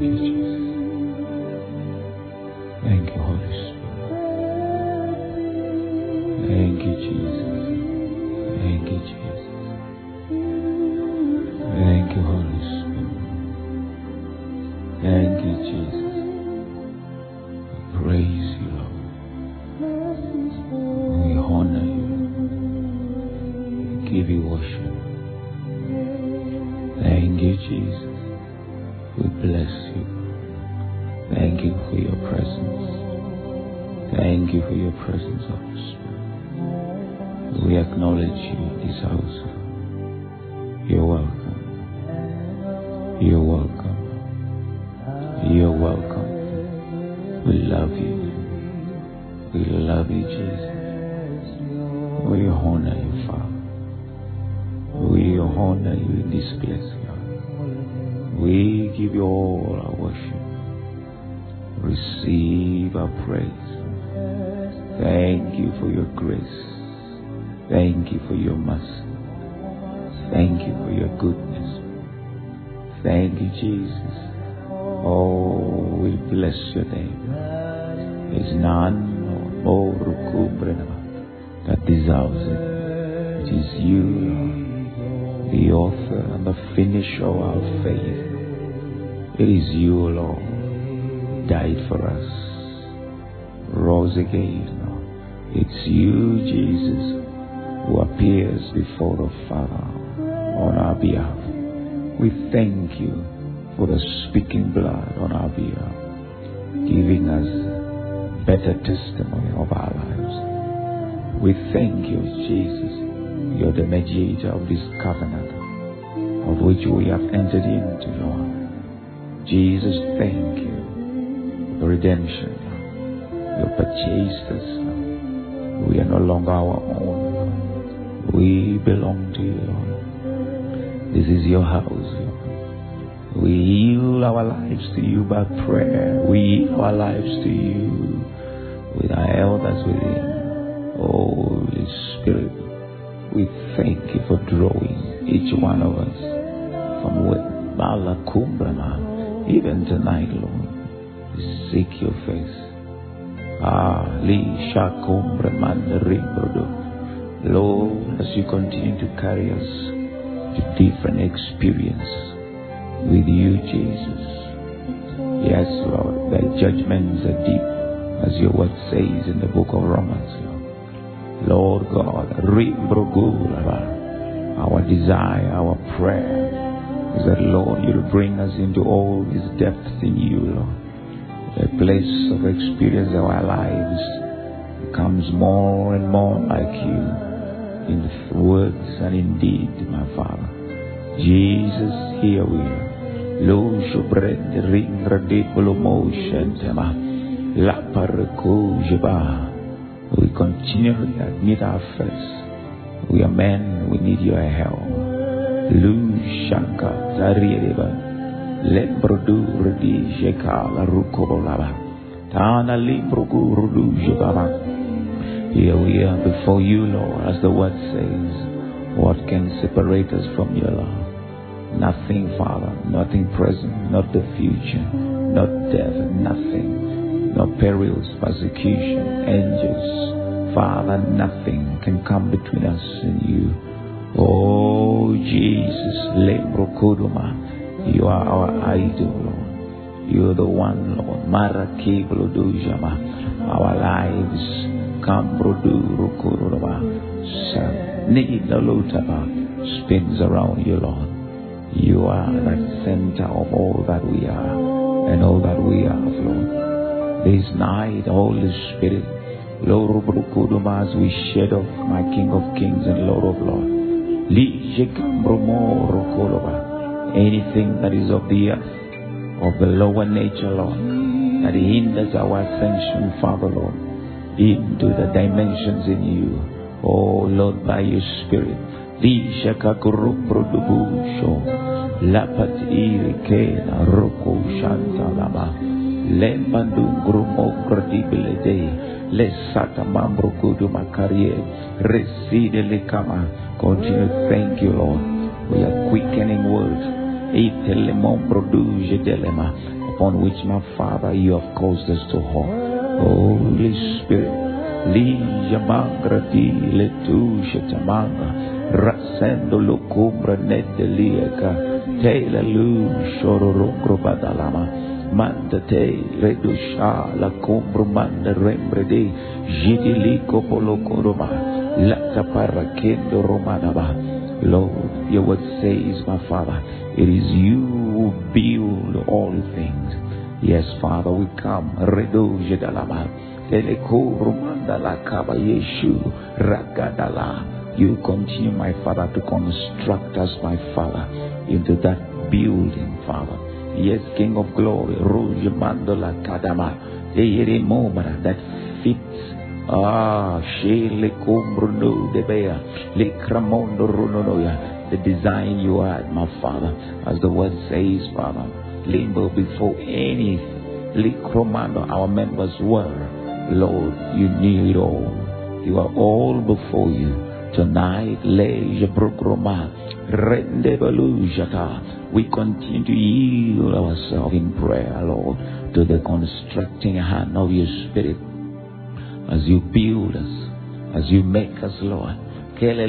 Thank our lives to you by prayer. We yield our lives to you with our elders within. Holy Spirit, we thank you for drawing each one of us from Balakumbrama. Even tonight, Lord, we seek your face. Ah, Li Shakumbraman. Lord, as you continue to carry us to different experiences with you, Jesus. Yes, Lord, thy judgments are deep, as your word says in the book of Romans, Lord. Lord God, our desire, our prayer is that, Lord, you'll bring us into all these depths in you, Lord. A place of experience of our lives becomes more and more like you in words and in deed, my Father. Jesus, here we are. Lo shubred ring radibolo motion tema. La paracujaba. We continually admit our first. We are men, we need your help. Lu shanka tarieba. Lembrodu rudi shekala rukobolaba. Tana limbrogu rudu jebaba. Here we are before you, Lord, as the word says. What can separate us from your love? Nothing, Father, nothing present, not the future, not death, nothing, no perils, persecution, angels. Father, nothing can come between us and you. Oh, Jesus, Lembrokuduma, you are our idol, Lord. You are the one, Lord. Marakiblodujama. Our lives, Kambrodurukuruma. Nidalutaba spins around you, Lord. You are the center of all that we are and all that we have, Lord. This night, Holy Spirit, Lord as we shed off my King of Kings and Lord of Lords. Anything that is of the earth, of the lower nature, Lord, that hinders our ascension, Father, Lord, into the dimensions in you. Oh, Lord, by your Spirit. Lapat irikena roko shanta lama. Lembandungrumo credibility. Lesata mambro kudu makarie. Reside lekama. Continue. Thank you, Lord. We are quickening words. Itelemon produce delema. upon which, my Father, you have caused us to hope. Holy Spirit, Lija mangra di letusha tamanga, rasendo lucumbra nette lieka, tela lu shororongro badalama, manda te redusha la cumbro manda rembre de, jidilico polocoroma, lata parakendo romanaba. Lord, your word says, my Father, it is you who build all things. Yes, Father, we come. Redo jedalama. You continue, my Father, to construct us, my Father, into that building, Father. Yes, King of Glory, Rouge Mandala Kadama, that fits Ah, Shele Kumbruno de Bea, Le Cramondo Runonoya, the design you had, my Father, as the word says, Father, limbo before any Likromando our members were. Lord, you knew it all. You are all before you. Tonight, we continue to yield ourselves in prayer, Lord, to the constructing hand of your Spirit as you build us, as you make us, Lord. Into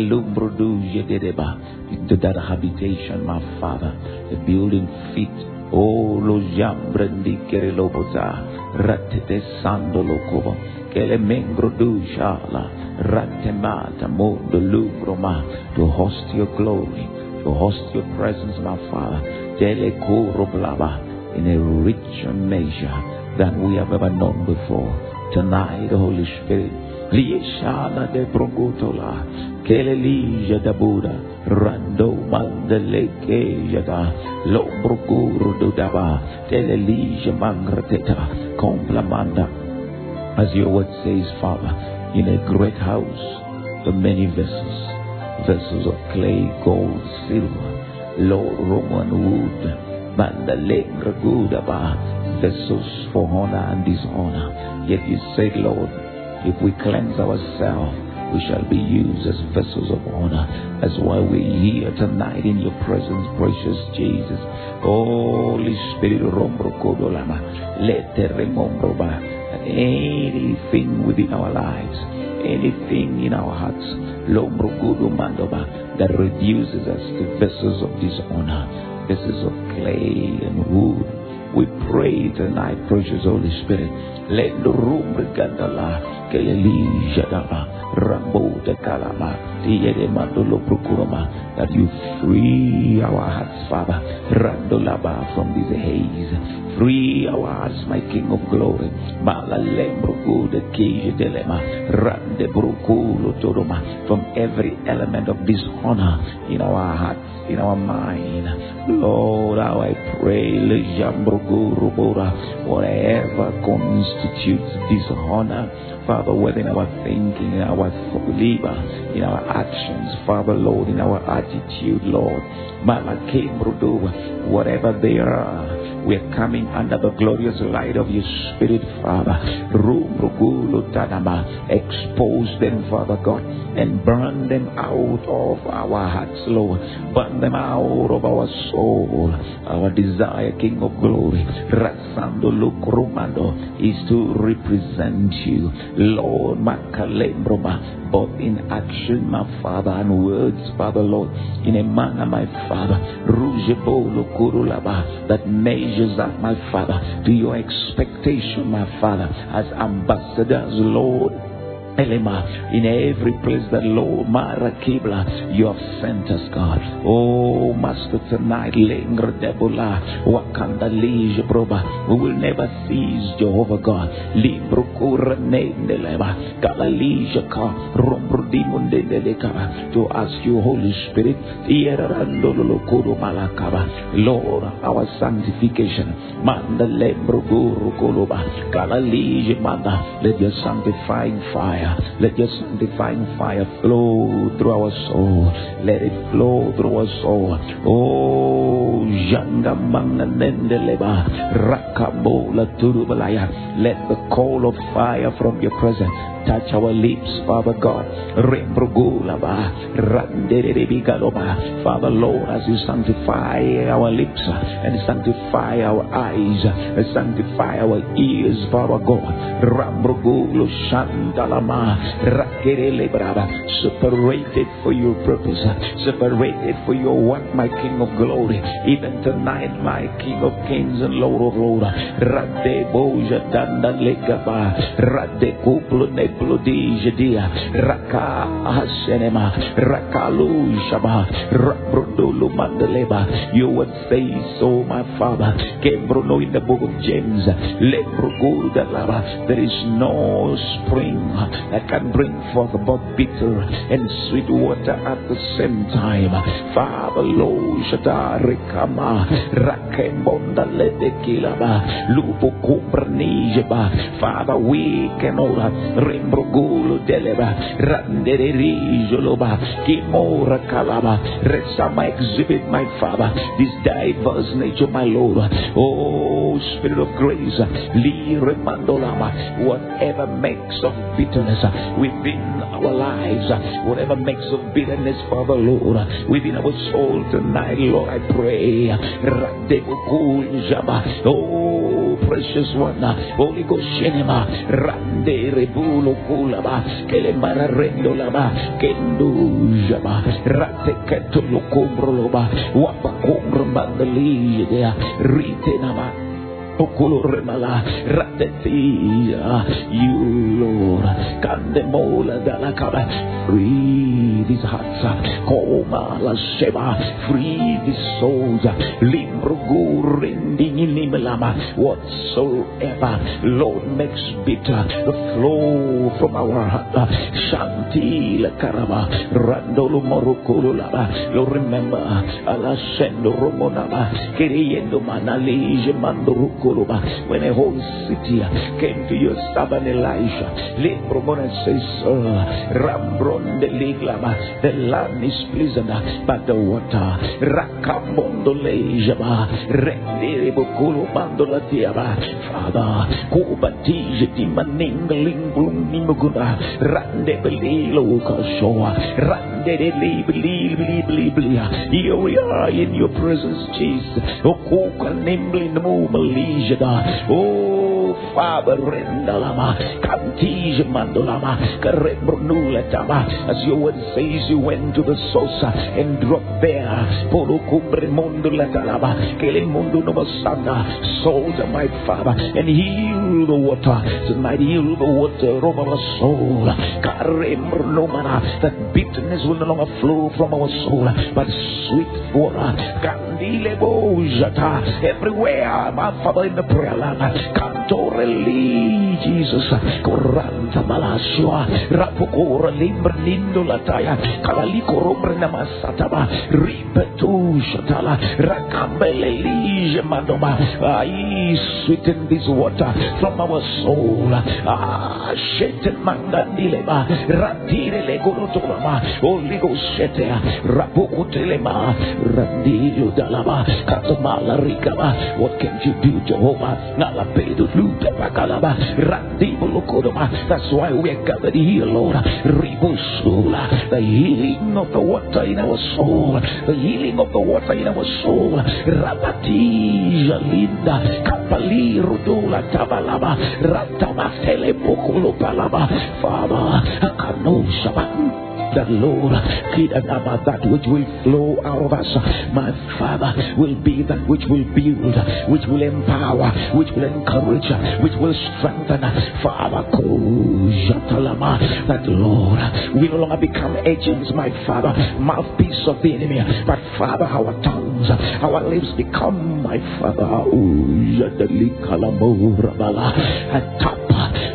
that habitation, my Father, the building fit. Oh, lo jambrandi kere lobota, ratete sando lokobo, kele mengro du shala, ratemata mondo lugroma, to host your glory, to host your presence, my Father, tele blaba, in a richer measure than we have ever known before tonight, the Holy Spirit. Lieshana de Brogotola, Kelelija da Buddha, Rando Mandeleke Yada, Lombroguru Dudaba, Telelija Mangrateta, Complamanda. As your word says, Father, in a great house, the many vessels, vessels of clay, gold, silver, Lord, Roman wood, Mandalek Gudaba, vessels for honor and dishonor. Yet you said, Lord, if we cleanse ourselves, we shall be used as vessels of honor. That's why we're here tonight in your presence, precious Jesus. Holy Spirit, Rombro Kodolama, let anything within our lives, anything in our hearts, that reduces us to vessels of dishonor, vessels of clay and wood we pray tonight, precious Holy Spirit. Let the room regandala, keleli jadaba, rambo de kalama, tiede mandolo procurama, that you free our hearts, Father, randolaba from this haze. Free our hearts, my King of glory. Malalembro de keje delema, rande bruculo todoma, from every element of dishonor in our hearts in our mind. Lord, how I pray, whatever constitutes dishonor, Father, whether in our thinking, in our labor, in our actions, Father, Lord, in our attitude, Lord, whatever they are, we're coming under the glorious light of your Spirit, Father. Expose them, Father God, and burn them out of our hearts, Lord. Burn them out of our soul. Our desire, King of glory, Rasando Lukrumando, is to represent you, Lord Makalembroba, both in action, my Father, and words, Father, Lord, in a manner, my Father, that measures up, my Father, to your expectation, my Father, as ambassadors, Lord in every place that Lord Marakibla you have sent us, God. Oh, Master, tonight, Lengra Debula, Wakanda Lige Broba, we will never cease, Jehovah God. Librukura Nendeleba, Galalija Ka, Rombrudimundeleka, to ask you, Holy Spirit, Lord, our sanctification, Manda Lembruguru Koloba, Galalija Manda, let your sanctifying fire Let your sanctifying fire flow through our soul. Let it flow through our soul. Oh, Janga Manganendeleba, Rakabola Turubalaya. Let the coal of fire from your presence touch our lips, Father God. Father Lord, as you sanctify our lips and sanctify our eyes and sanctify our ears, Father God. Rambrogulo Separated for your purpose, separated for your work, my King of glory. Even tonight, my King of kings and Lord of lords. Rade Boja Danda Legaba, Rade Kuplo Neblodi Jedia, Raka Hasenema, Rakalu Shaba, Rabrodulu Mandeleba. Your word says, oh my Father, Kembruno in the book of James, Lebrogudalaba, there is no spring that can bring forth both bitter and sweet water at the same time. Father, Lo Shada Rekama, Rakembonda Ledekilaba, Lupo Kumbranijaba, Father, we cannot Rembrogulu Deleba, Randeri Joloba, Kimora Kalaba, Resama exhibit, my Father, this diverse nature, my Lord. Oh, Spirit of grace, Li Remandolama, whatever makes of bitterness within our lives, whatever makes of bitterness, Father Lord, within our soul tonight, Lord, I pray. Oh, precious one, Holy Ghost, Rande Rebulo Kulaba, Kelemara Rendolaba, You Lord Kandemola Dalakaba Free these hearts Koma la Sheba Free these souls Limbrugu Rendinimimelama Whatsoever Lord makes bitter The flow from our heart Shanti la Karaba Randolo Morukulaba Lord remember Alasendo Romonaba Queriendo Manalije Mandoruku when a whole city came to your servant Elijah, Libromona says, Rambron de Liglama, the land is pleasant, but the water, Rakamondo Lejaba, Rendiribukulu Mandola Tiaba, Father, Kubatij Timaningling Blumimuguna, Rande Belilo Kashoa, Rande Libli, Here we are in your presence, Jesus. Oh, Father. As your word says, you went to the source and dropped there. Polucumbre munduletalama, kele mundu nomasanda, salt, my Father, and heal the water. Tonight, heal the water of our soul. Carembrunumana, that bitterness will no longer flow from our soul, but sweet water. Candile bojata, everywhere, my Father in the prayer line. Cantoreli, Jesus. Coranta malasua. Rapokora limbra nindo lataya. Kalaliko rombre namasataba. Ripetu shatala. Rakambele lige mandoma. Ay, sweeten this water from our soul. Ah, sheten mandandilema. Ratire le gorotolama. Holy Ghost shetea. Rapukutelema. Randiyo dalama. Katamala rikama. What can you do, Jehovah? Nalapedu. Randibulukodoma. That's why we are gathered here, Lord. Ribusula. The healing of the water in our soul. The healing of the water in our soul. Rabati Jalinda. Kapali Rudula Tabalaba. Ratamasele Pokolo Palaba. Father, Akano Shabbat that Lord, and about that which will flow out of us, my Father, will be that which will build, which will empower, which will encourage, which will strengthen. Father, that Lord, we no longer become agents, my Father, mouthpiece of the enemy, but Father, our tongues, our lips become, my Father, a top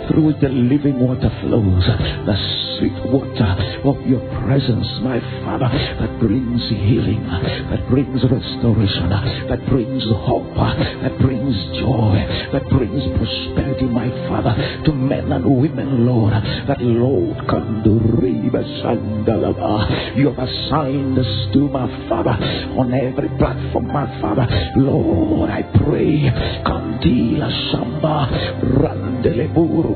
through the living water flows. The sweet water of your presence, my Father, that brings healing, that brings restoration, that brings hope, that brings joy, that brings prosperity, my Father, to men and women, Lord. That Lord can do You have assigned us to my Father on every platform, my Father. Lord, I pray. Kandila Samba Randele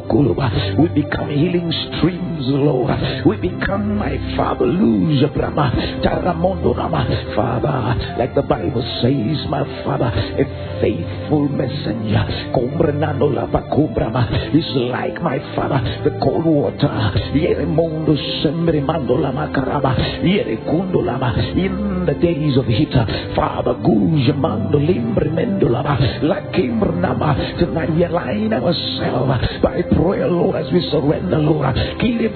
Kuluba. We become healing streams, Lord. We become my Father. Lose Brahma Taramondo Rama. Father, like the Bible says, my Father, a faithful messenger. Combrenando la Bacubrama is like my Father, the cold water. Yere mondo sempre mando la macaraba. Yere kundo lama in the days of heat. Father, guja mando limbre mendolama. La kimbrnama. Tonight we align ourselves by prayer, Lord, as we surrender, Lord. Kile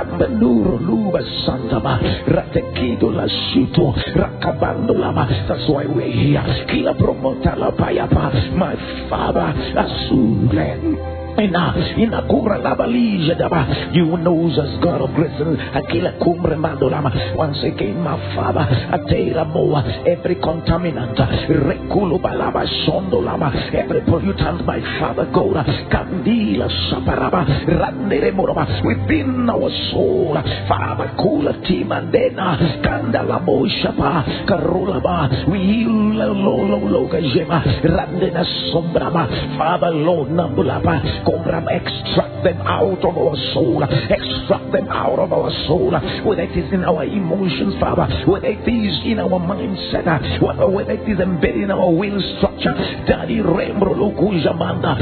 Kambenduro luba santama. Ratekido la. That's why we're here. Kila promota la payapa. My Father. Ina ina kubra laba lija daba. You knows us God of grace. Akila kumre mandolama. Once again, my Father, atera moa every contaminant. Rekulu balaba sondolama. Every pollutant, my Father, God. Kandila saparaba. Randere moroma. Within our soul. Father, kula timandena. Kandala uh, moshapa. Karulaba. We heal uh, lo lo lo gajema. Randena sombrama. Father, Lord, nambulapa. Extract them out of our soul, extract them out of our soul, whether it is in our emotions, Father, whether it is in our mindset, whether it is embedded in our will structure. Daddy Rembro Lukujamanda,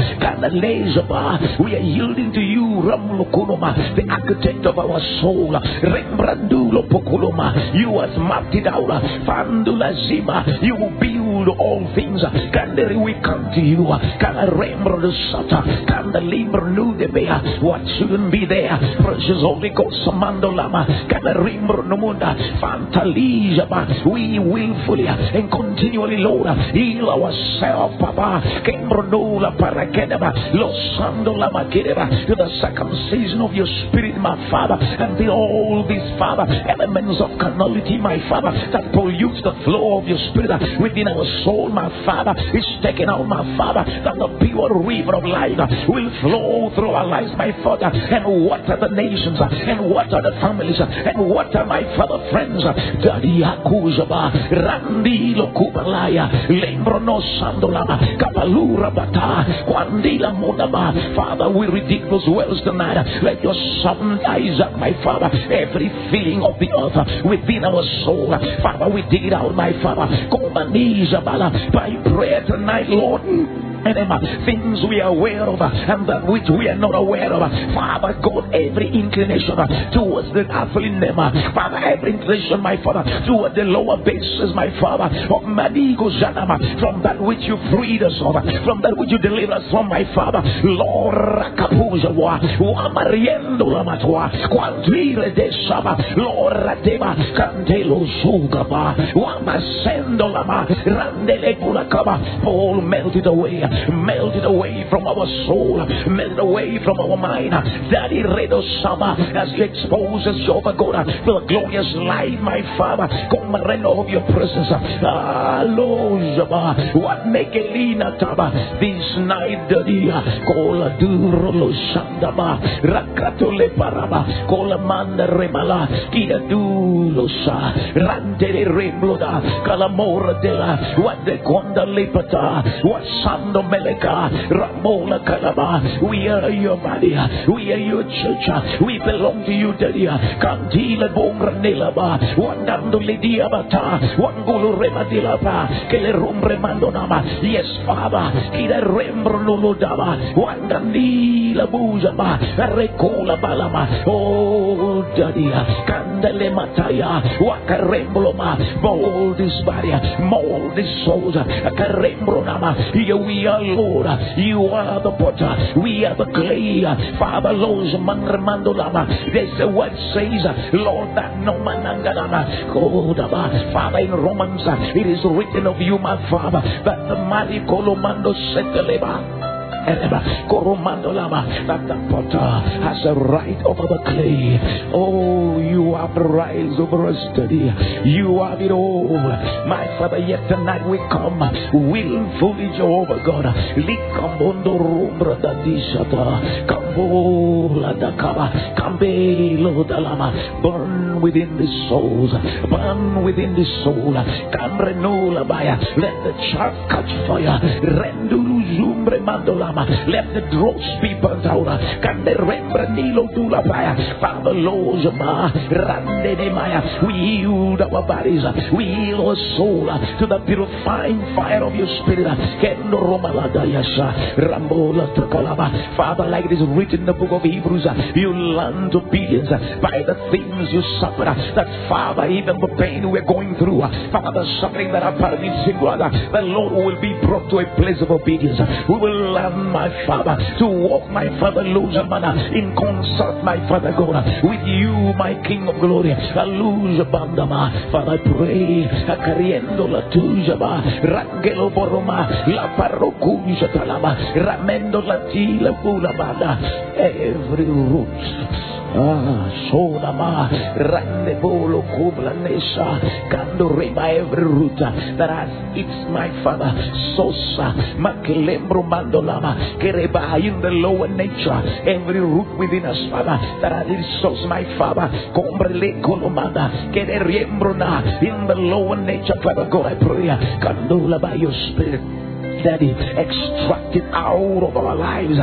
we are yielding to you, Ramlukunoma, the architect of our soul, Rembrandulo Pokuloma, you has mapped it out, Fandula Zima, you will build all things. Kandere, we come to you, Kana Rembro Sata, the nudebea. What shouldn't be there? Precious Holy Ghost, Samando Lama, Canarimbro Numunda, Fantalija, we willfully and continually, Lord, heal ourselves, Papa, Kembronola Parakedaba, Losando Lama Kedeba, to the circumcision of your spirit, my Father, and the all these, Father, elements of carnality, my Father, that pollutes the flow of your spirit within our soul, my Father, is taken out, my Father, that the pure river of life will flow through our lives, my Father, and water the nations, and water the families, and water my Father friends. Daddy Akujaba, Randi Lokubalaya, Lembrono Sandolama, Kapalura Bata, Kwandila Munaba. Father, we redeem those wells tonight. Let your rise up, my Father, every feeling of the earth within our soul. Father, we dig it out, my Father. By prayer tonight, Lord things we are aware of and that which we are not aware of. Father God, every inclination towards the earthly name, Father, every inclination, my Father, toward the lower bases, my Father, from that which you freed us of, from that which you delivered us from, my Father, Lord Rakapuja, Wamariendo Lamatwa, Quantile de Saba, Lord Rateba, Cantelo Sugaba, Wamasendo Lama, Randele Pulakaba, Paul melted melted away from our soul, Melt it away from our mind. Daddy Redo Sama, as you expose us, Jehovah God, to the glorious light, my Father, come reno of your presence. Alojaba, what make a Elina Taba this night, the Daddy, Kola Durolo Sandaba, Rakatole Paraba, Kola Manda Remala, Kia Dulosa, Randere Rebloda, Calamora della, what the Conda Lepata, what Sando Ramola Kalaba. We are your body. We are your church. We belong to you, Daddy. Cantila Bongra Nelaba, Wandando Lidia Bata, Wangulu Remadilaba, Kele Rumbre Mandonama. Yes, Father. Kira Rembro Luludaba, Wandandila Bujaba, Recola Balama. Oh, Daddy. Candele Mataya, Wakarembloma. Mold this body, mold this soul. Karemblonama. Here we are, Lord. You are the potter. We are the clay. Father, Lord, there's the word says, Lord, that no man Father, in Romans, it is written of you, my Father, that the mighty Colomando Seteleba that the potter has a right over the clay. Oh, you have the right over us today. You have it all. My Father, yet tonight we come willfully, Jehovah God. Likambondo rumbra da disata. Kambola da kaba. Kambelo da lama. Burn within the souls. Burn within the soul. Let the chaff catch fire. Let the dross be burnt out. Father, maya. We yield our bodies. We yield our soul to the purifying fire of your spirit. Father, like it is written in the book of Hebrews, you learned obedience by the things you suffered. That Father, even the pain we're going through, Father, the suffering that part of it, the Lord will be brought to a place of obedience. We will learn, my Father, to walk, my Father, manner in concert, my Father God, with you, my King of glory. Father, I pray, Akariendo la tujaba, Rangelo boroma, la parrocuja talama, Ramendo la tila every root. Ah, soda ma rande bolo kubla nesa kando reba every root that has its my father sosa makelembro mandolama kereba in the lower nature every root within us father that has its source my father combrele riembro na in the lower nature father God I pray kandola by your spirit Daddy, extract it out of our lives.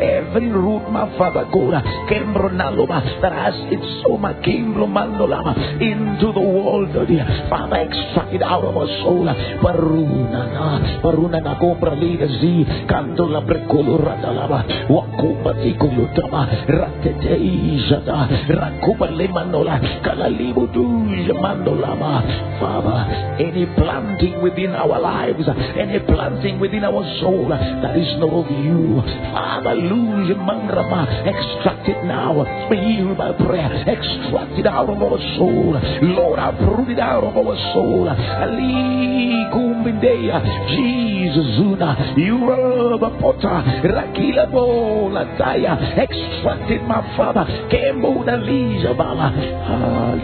Every root, my Father God, that has its soma into the world. Father, extract it out of our soul. Paruna, Paruna na compra lida zi, cantola precolo radalaba, wakuba tikulutama, ratete izada, rakuba lemanola, kalalibu du mandolama. Father, any planting within our lives, any planting within our soul that is not of you. Father, lose mangrama, extract it now. Heal by prayer, extract it out of our soul. Lord, I root it out of our soul. Jesus you are the potter, Rakila bola taya, extract it, my Father. Kembo Kembuda lija bala, ah,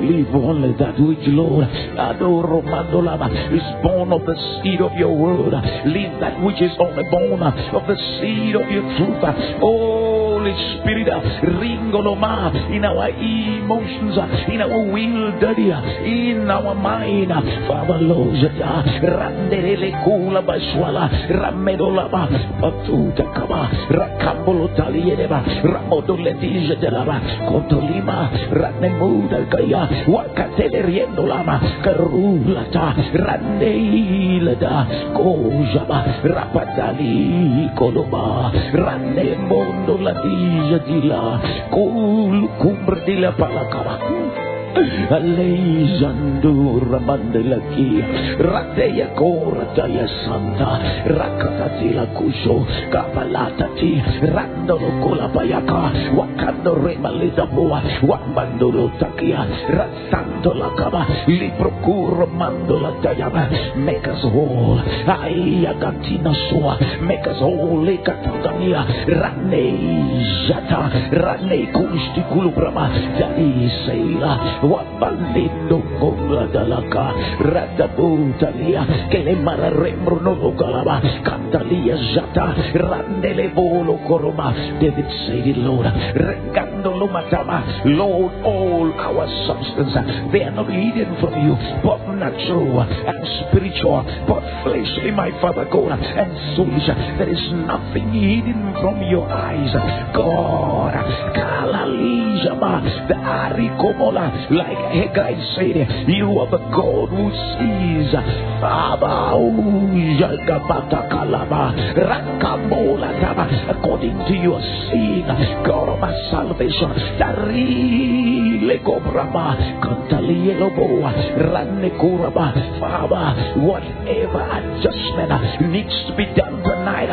leave only that which Lord, adoro is born of the seed of your word. Leave that which is on the bone of the seed of your truth. Oh, Holy Spirit, ringoloma in our emotions, in our will, daddy, in our mind. Father, Lord, randerele kula baswala, ramedolaba, patuta kaba, rakambolo taliedeba, ramodole dijedelaba, kotolima, ranemuda kaya, wakatele riendolama, karulata, randeilada, kojaba, rapatali koloma, ranemondo iya gila. Kulku berdila pala Alejandura mandelaki Rateya korataya santa Rakatatila kusho Kapalatati Randolo kolapayaka Wakando remalita boa Wambandolo takia Rasanto la kaba Liprokuro mandola tayaba Make us whole Ayagatina soa Make us whole Lekatutania Rane jata Rane kusti kulubrama Dari seila Wabalindo Gola Dalaka Radabutalia Kelemara Rembruno Galaba Cantalia Zata Randele Volo Koroma David said it Lord Regando Lumatama Lord all our substance they are not hidden from you but natural and spiritual but fleshly my Father God and soulish there is nothing hidden from your eyes God Kalalizama the Arikomola like Hagar said, you are the God who sees. According to your seeing, God of my salvation, Father, whatever adjustment needs to be done tonight,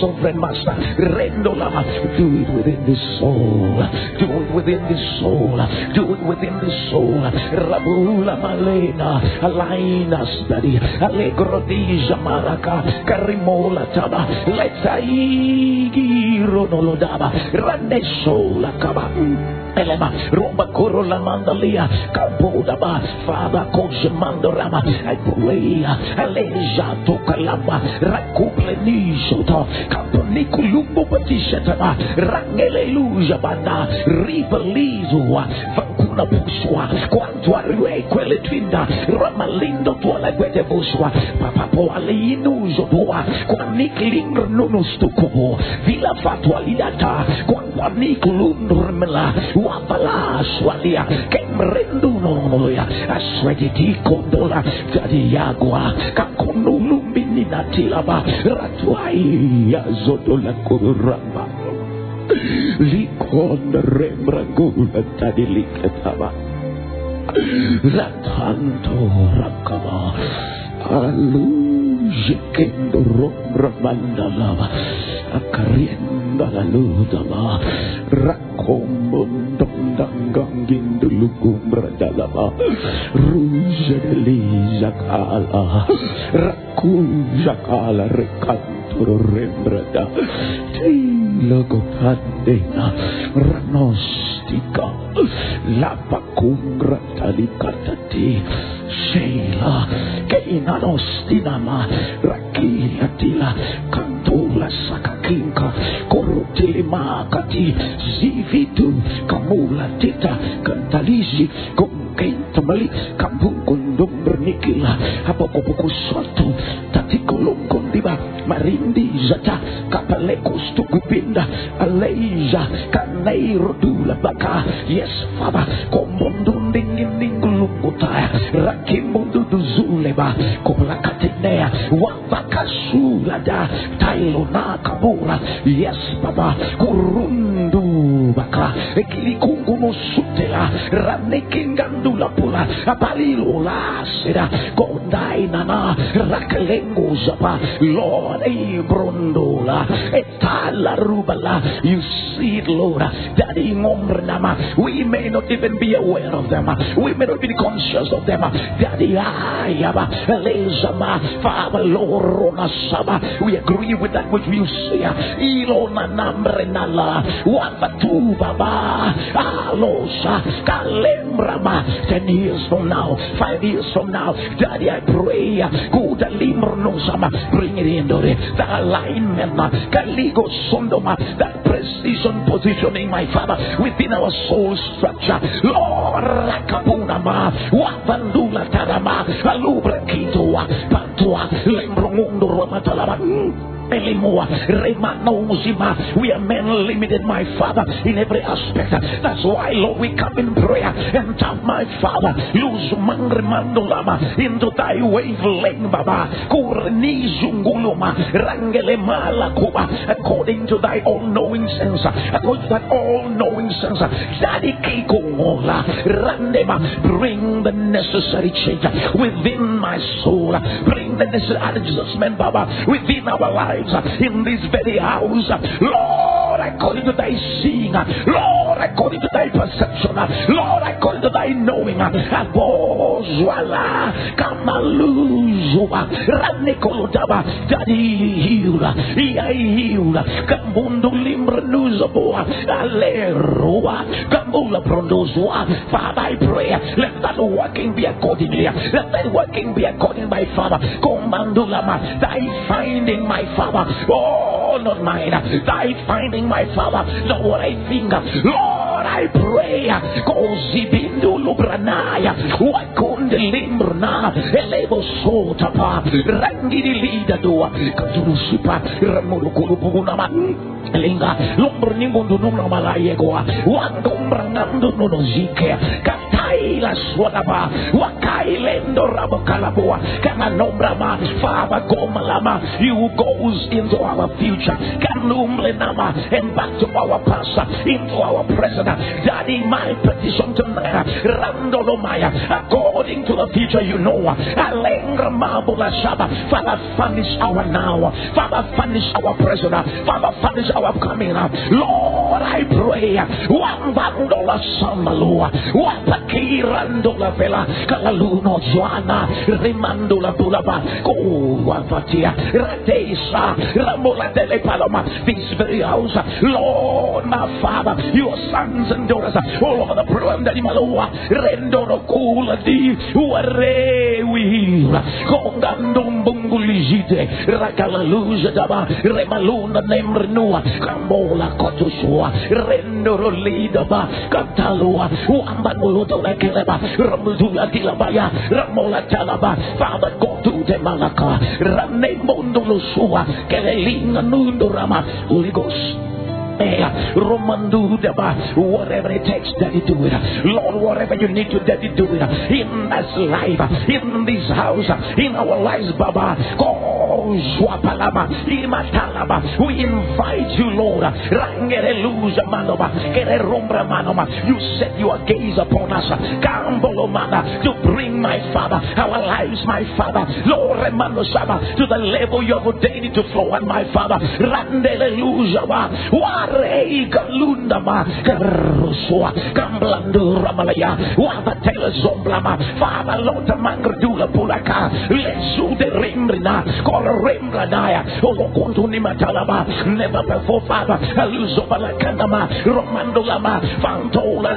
sovereign master. Rendolama. Do it within the soul. Do it within the soul. Do it within the soul. Rabula malena. Align us, daddy. Allegro di Jamaraka. Karimola taba. Let's. Rande sola kaba. Telema, Rumba Korola Mandalia, Kabodaba, fada Kojamandorama, I pray, Aleja Tokalama, Rakuble Nishoto, Kaponikulubu Patishatama, Rangele Lujabana, Ribalizua, Vancuna Busua, quanto a lui quelle trinda, Ramalindo tua la guete busua, Papapo Alinuso tua, Quanic Lingr Nunustukubo, Villa Fatualidata, Quanic Lundrmela, wapala swalia kemrendu nomoya aswediti kondola jadiyagwa kakonulumbininatilaba ratwai yazodola kururamba likon rembragula tadilikataba ratanto rakaba alu Yekendo rombra mandalaba. Acarrienda la ludaba. Rakomundangangin dulugumbra dalaba. Ruja de lija cala. Rakuja cala recalma. toro rembrata logopandena ranostika lapacungra talicatati Sheila keinanostinama rakiliatila kantula sakakinka korutelemaka ti zivitu kam mula cita kentalisi kung kain tamali kampung kondong bernikila apa kupuku suatu? Tati kolong kondiba marindi zata. Kapalekus tugupinda aleiza kanai rodula baka yes faba. Komondun dingin ningkulung kutaya rakim rakimbondo duzuleba koplakatinea wabaka sulada. Tailona kabura yes baba kurundu baka ekili Sutela Ranekingandula Pula Apalilola Sera Gondai Nana Rakalengo Zapa Lord Ebrondola Etala Rubala You see it Lord. Daddy Ngomrenama We may not even be aware of them. We may not be conscious of them. Daddy Ayaba Lezama Father Lorona Saba We agree with that which you say. Ilona Namrenala Wapatu Baba Ten years from now Five years from now Daddy I pray uh, Good Limrnosama Bring it in Dore. The alignment Kaligo Sondoma That precision positioning my Father Within our soul structure. Lord Rakapunama Wapandula Tarama Alubra Kitoa Pantua Lembrongundo Ramatalama Elimua, mm. Remanozima. We are men limited, my Father, in every aspect. That's why, Lord, we come in prayer and tap my Father. Lose mangremandolama into thy wavelength, Baba. Kurenizunguluma, Rangele malakuba, according to thy all knowing sense. According to that all knowing sense. Bring the necessary change within my soul. Bring the necessary adjustment, Baba, within our lives in this very house. Lord, according to thy seeing, Lord, according to thy perception, Lord, according to thy knowing, Daddy healed, Ia healed, Kamundu Limbranuzaboa, Aleroa, Kamula Prondozua, Father, I pray, let that working be accordingly, let that working be according, my Father, Komandulama, thy finding, my Father, oh, not mine, thy finding, my Father, not what I think, Lord, I pray, Kozibindu Lubranaya, Wakunde Limbrna, Elevo Sotapa, Rangidi Lida Dua, Katurusipa, Ramurukulupunama, Linga, Lumberningundu Nuna Malayegoa, Wandumbrangando Nonozike, Katai Aila Swadaba, Wakailendo Rabokalabua, Kananombrama, Father Gomalama, you goes into our future, Kanumlenama, and back to our past, into our present. Daddy, my petition tonight, Randolomaya, according to the future you know, Father, furnish our now, Father, furnish our present, Father, furnish our coming. Lord, I pray, Wambandola Samalua, Wapakirandola Vela, Kalaluno Joana, Rimandola Bulaba, Kuwafatia, Ratesa, Ramola Dele Paloma, this very house, Lord, my Father, your sons and daughters, all over the program that Imalua, Rendoro Kula di, Ware we, Kongandum Bungulizite, Rakalaluja Daba, Remaluna Nemrenua, Kambola Kotusua, Rendoro Lidaba, Katalua, Wambanoto Lekeleba, Ramuzula Tilabaya, Ramola Talaba, Father, go to the Malaka, Rane Mondolusua, Kelelinga Nundurama, Holy Ghost. Romandu whatever it takes, Daddy, do it. Lord, whatever you need to, Daddy, do it. In this life, in this house, in our lives, Baba. We invite you, Lord. You set your gaze upon us. To bring my Father, our lives, my Father. Lord, to the level you have ordained to flow, and my Father. Rei galundama kerusua gamblandura malaya wabatela zomblama mangrdula pulaka rimrina kora rimranaya never before Father romandolama fantola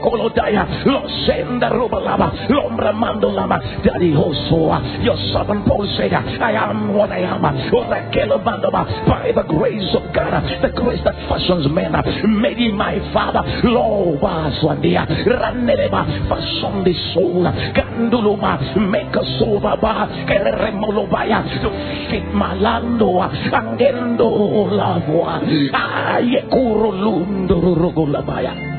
kolodaya losenda lombra mandolama daddy your servant Paul said I am what I am. By grace of God, the grace that fashions men, maybe my Father, Lord, Swandia, Raneleba, fashion the soul, Ganduluma, make a soul, Baba, Keremolobaya, to fit Malando, Angendo, Lavua, Ayekuro Lundurugulabaya.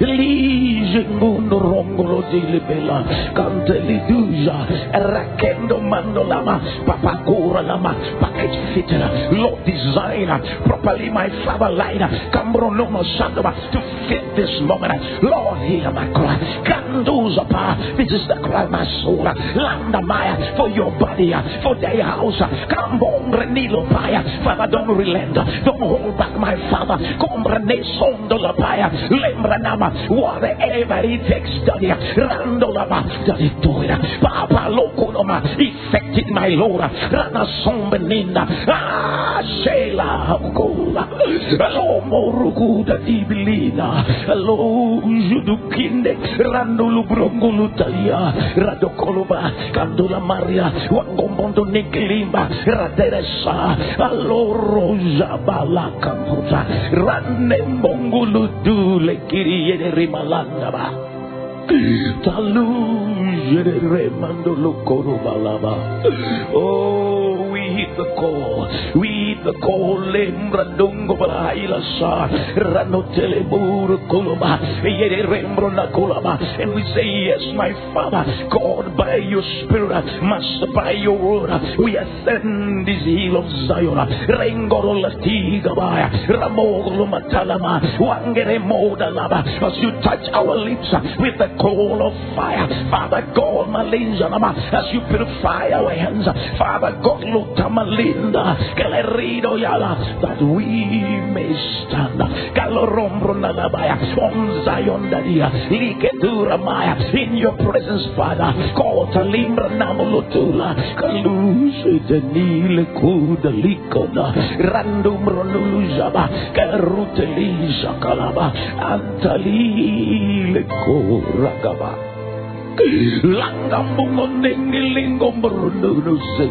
Lijengundo rongolo dilibela Kanteli duja Rakendo mandolama Papakura lama Package fitter Lord designer Properly my father liner Cambro nomo sandoma To fit this moment. Lord hear my cry Kanduza pa This is the cry my soul. Landa maya For your body For their house. Kambong renilo paya Father don't relent. Don't hold back my father. Kombre ne sondo la paya Lembranama Whatever it takes Daddy Randolama Daddy do it Papa lokunoma Effected my Lord Rana sombenina Ah Shela Gola Alo moruguda dibilina Alo judukinde Randulu brongulu talia Radokoloba Kandula Maria Wangombondo Nikilimba Raderesa Alo rosa balakamputa Rane mongulu kiriye rimalandaba. Talu yere remando lo coro balaba. Oh. Call. We the call. Lembrandungo balaila sa. Ranotele buru koloma. Yede rembro na koloma. And we say yes my father God by your spirit Master by your word We ascend this hill of Zion. Rengoro latiga baya. Ramogolo matalama Wangere modalaba As you touch our lips with the coal of fire Father God malinjanama As you purify our hands Father God lutamalinda Galerido yala That we may stand Galorombro nalabaya On Zion dadia Liketura maya. In your presence Father Kota limbra namulutula Kaluse denile kuda likoda Randum ronuluzaba Karutelisa kalaba Antalile koragaba Langgam bungon ding niling kumberundung nusay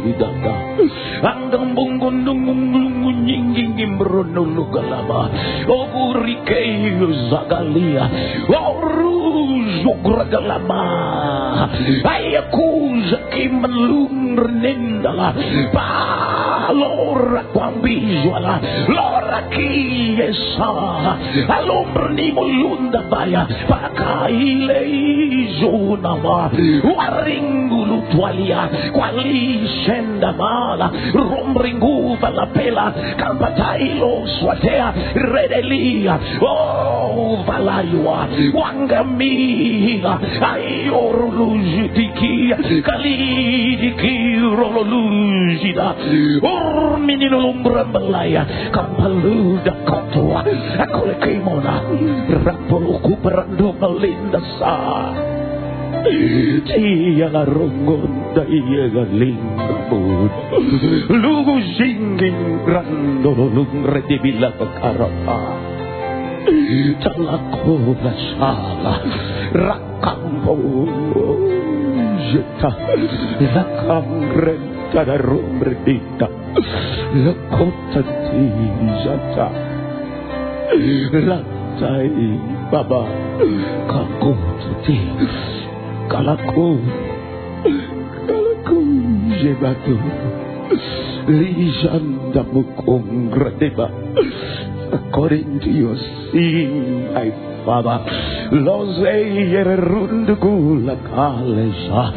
Langgam bungun bungon nungung nyingingimrunulugalaba ogurikeizagalia oruzugragalaba ayakuza kimalunrenendala allora quambisuala lora chi è sa all'ombra nimolunda baia pacaile isunava uaringulu tualia quali scenda mala rombringuva la pela Kambatailo swatea redelia. Oh, valaiwa wangamia. Aiorulujitikia kalidikirololujida. Urmininulumbrambelaya. Kampaluda kotua. Akolekimona. Rapoluku berandu melindasa. Tiyaga rongon da iyaga lingkod Lugo singing randoro nung redibila pagkarapa Talako na sala Rakambo Jeta Lakamren kada rumredita Lakota tijata Latay baba Kakumtuti Kakumtuti Kalaku Kalaku Jebatu. Lijanda mukong deba. According to your seeing, my Father, Loze yererundugu la kalesa,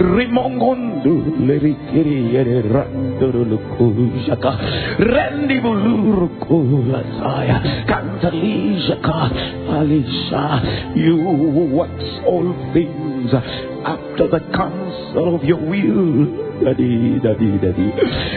rimongondu lerikiri yereranduru lukujaka, rendi buluruku la saya, kantalijaka, alisa, you works all things comes after the counsel of your will. jadi dadi, dadi.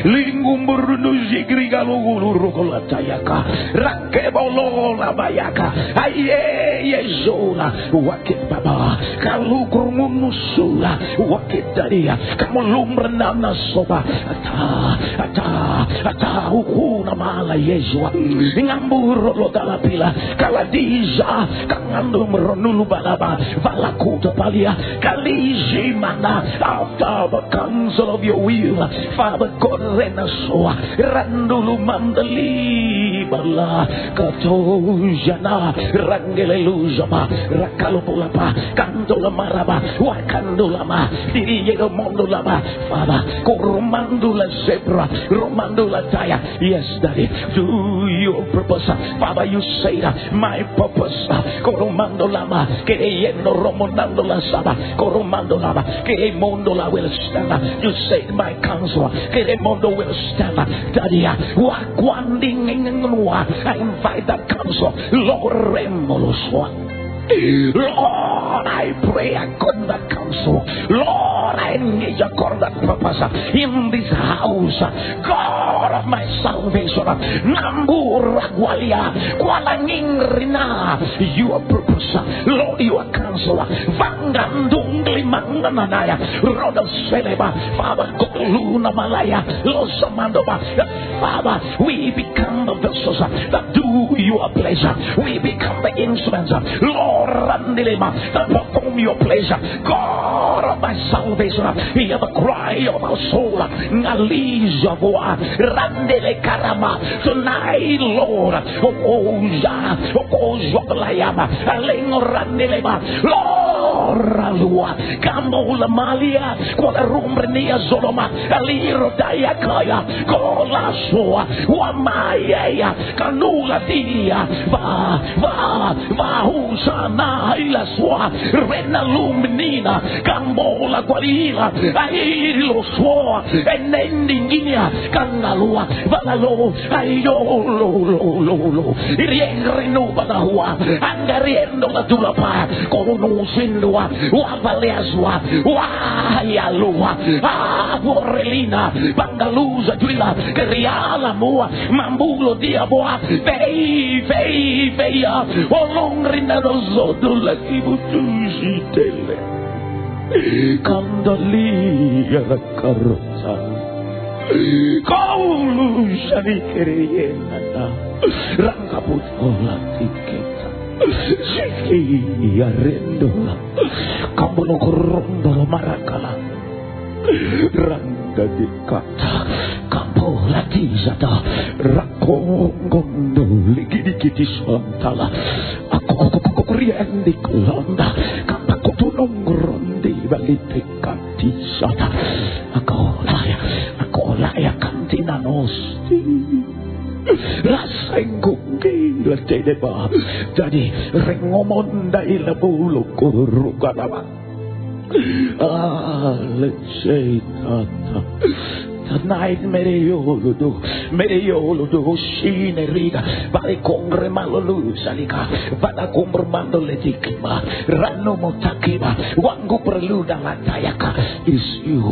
Lingumburu zigriga lugulu rukola tayaka. Rakeba lola bayaka. Aye, yezola. Wakit baba. Kalukurumunusula. Wakit daria. Kamulumbre nana soba. Ata, ata, ata. nama mala yezwa. Ngamburu lodala pila. Kaladiza. Kangandum ronulu balaba. Valakuta palia. Mana. After the counsel of your will. Father God, Renasoa, Randulu Mandali, Bala, Katojana, Rangeleluzama, Rakalopulapa, Candola Maraba, Wakandulama, Diriego Mondulama, Father, Koromandula Zebra, Romandula Taya. Yes, Daddy, do your purpose. Father, you say that my purpose, Koromandolama, Keyendo Koromandolama, Kemondola will stand. You said my counsel, Keremondo will stand. Wakwanding, I invite that counsel, Lord. Lord, I pray according that counsel. Lord, I need according that purpose in this house. God of my salvation. Nambura Gwalia. Kwalangingrina. Your purpose. Lord, your counsel. Vangandungli mangananaya. Seleba. Father, Goluna Malaya. Losamandova. Father, we become the vessels uh, that do your pleasure. We become the instruments. Uh, Lord, Randilema, that perform your pleasure. God of my salvation, uh, hear the cry of our soul. Tonight, Lord, Lord, oralua kamoula malia kuole rumrenia zoloma liro daiakaja kolasua uamaiea kanula tilia va va va husana ilasua rena lumnina kamoula kualila e lo lo, irien kangalua valalo hua, angariendo angariendola tulapa kono konuusindua sindua wavaleazwa wayalua avorelina ah, bangaluza juila riala mua mambulo diaboa vei vei veia olongrina zodo la kibutushi tele. Kandalia la carrozza kaulu shani kereyena ranga putola iya rindu. Kamu nukurung dulu marakala randa dikata kamu lagi zata rakongong dulu gini-gini sontala aku aku aku kurian di kelonda. Kata aku tunung rondi balik dekat aku layak aku layak kantina nosti Rasengko gila tede ba. Jadi rek ngomong dai lebulu kuru kadaba. Ah, le. Tonight mere yoludu, mere yoludu shine riga, vale kongre malolu salika, vada kumber mando letikima, rano motakima, wangu preluda latayaka, is you,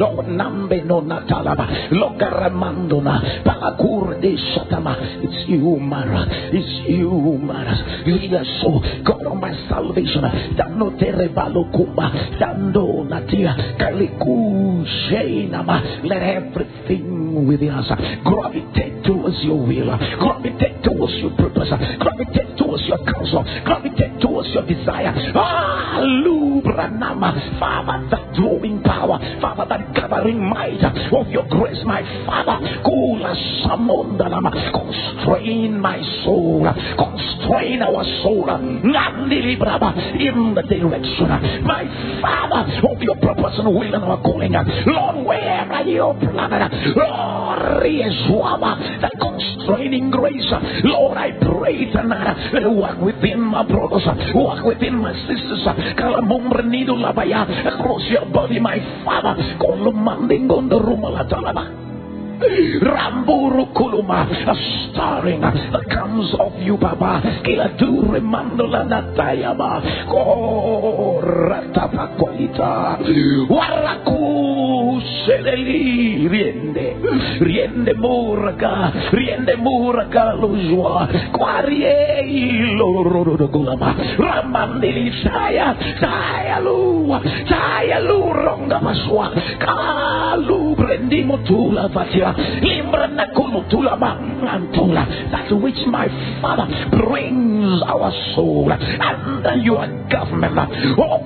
Lord nambe no natalaba, logaramando na, palakur de shatama, it's you Mara, it's you Mara, lead us so, God of my salvation, dano terebalo kumba, dando natia, kaliku shenama, let everything within us gravitate towards your will, gravitate towards your purpose, gravitate towards your counsel, gravitate towards your desire. Ah, Lubranama, Father, that drawing power, Father, that gathering might of your grace, my Father, Kula Samondalama, constrain my soul, constrain our soul, in the direction, my Father, of your purpose and will and our calling. Lord, where are you? planet. Lord, the constraining grace. Lord, I pray tonight that work within my brothers, work within my sisters. Across your body, my Father. Kolumanding on the room, Ramburu Kuluma, a stirring that comes of you, Baba. Kiladu Remandola Natayama, Koratapakolita, Waraku Seleli, Riende, Riende Muraga, Riende Muraga Luzwa, Quarie Lorogulama, Ramandili Saya, Saya Lu, Saya Lu Ronga Maswa, Kalu Brendimotula Vatia. That which my Father brings our soul under your government. Oh,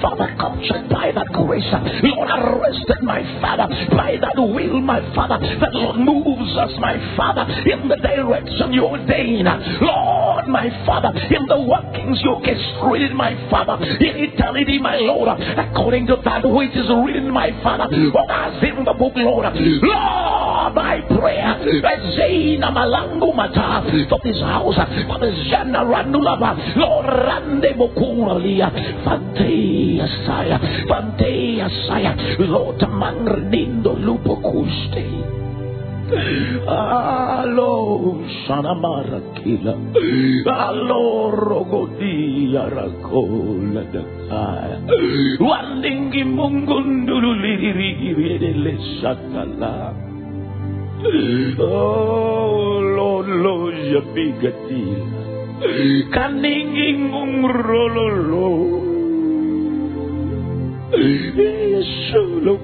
Father, captured by that grace. Lord, arrested my Father by that will, my Father, that Lord moves us, my Father, in the direction you ordain. Lord, my Father, in the workings you orchestrated, my Father, in eternity, my Lord, according to that which is written, my Father, oh, as in the book, Lord. My prayer, Zena Malangu Mata, for this house, for this Jana Randulaba, Lord Rande Bokuralia, Fantea Saya, Fantea Saya, Lord Mangrenindo Lupo Kuste. Alo sanamara kila. Alo rogo dia rakola daka Wandingi munggun dulu liri giri Oh lo lo jepi gatila Kaningi mungro lo. Lo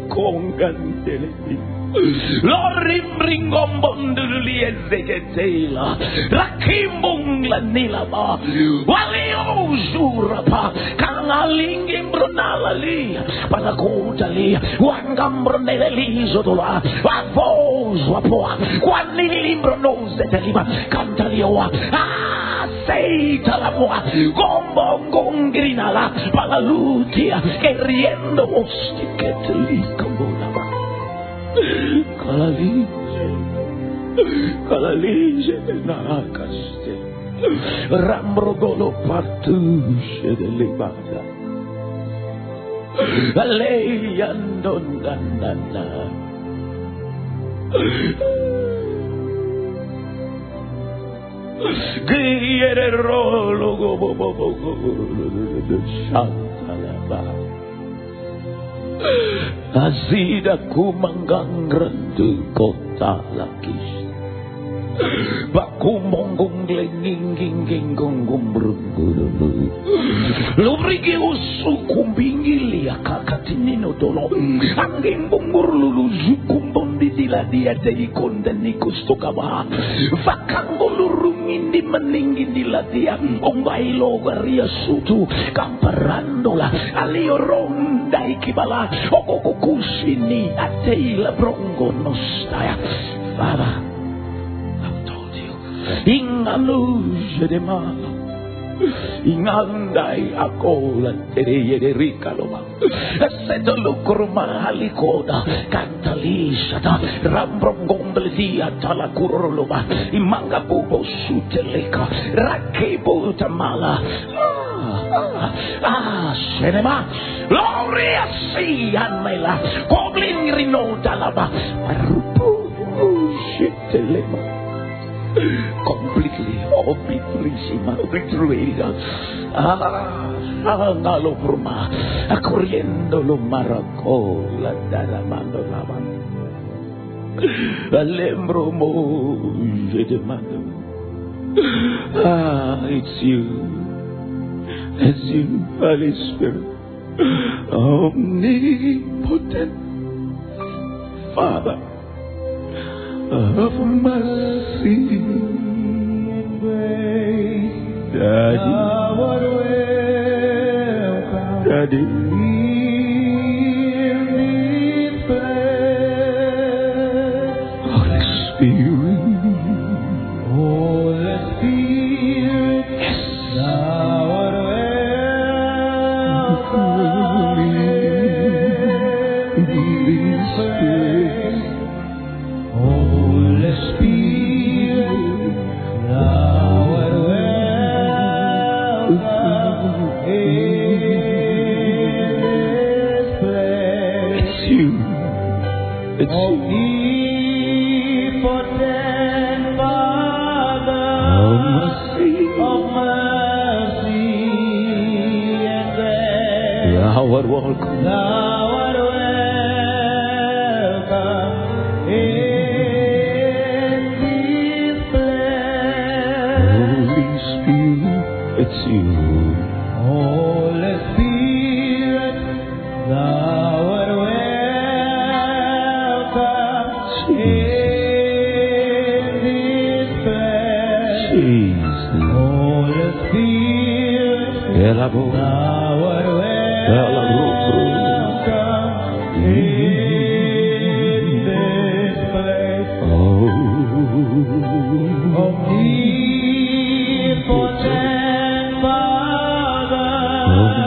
ezeketela. Rakimbung lanilaba. Walio zurapa. Kangalingi mbronalali. Palakutali. Wangambroneleli zotola. Wavoz wapoa. Kwanili mbronoze teliba. Kantalioa. Ah, seitalamua. Gombo gongrinala. Palalutia. Que riendo Kalalice, Kalalice narakaste, Ramrogolo partusce delle bada. A lei andondannanna. Ghiere rologo, bo bo bo bo, shantala bada. Azida kumanggang randu kota lakis. Baku monggung glenging gingging gonggong bergulu. Lubrigi ya kakati dolo. Angin bungur lulu zukum bondi dila dia jadi konden nikus tokaba. Vakang golurung indi meninggi dila dia. Ombai logar ya sutu kamparandola. Alio ronda ikibala. Okokokusini ateila brongo nostaya. Baba. inga luz de mano ingandai akola tereyererika loma seto lukurma halikoda kantalishata rambrongomblezia talakuroloma imanga bubo suteleka. Rakebo tamala Ah, ah cinema, gloria sia nella, goblin rinota la ba, rupu, uh, shitelema. Completely obliteration, obliterated. Ah, ngalo forma, corriendo lo maraco, la daramando lavan. Alembro mo, je demando. Ah, it's you. It's you, Holy Spirit. Omnipotent Father of mercy. Daddy, Daddy,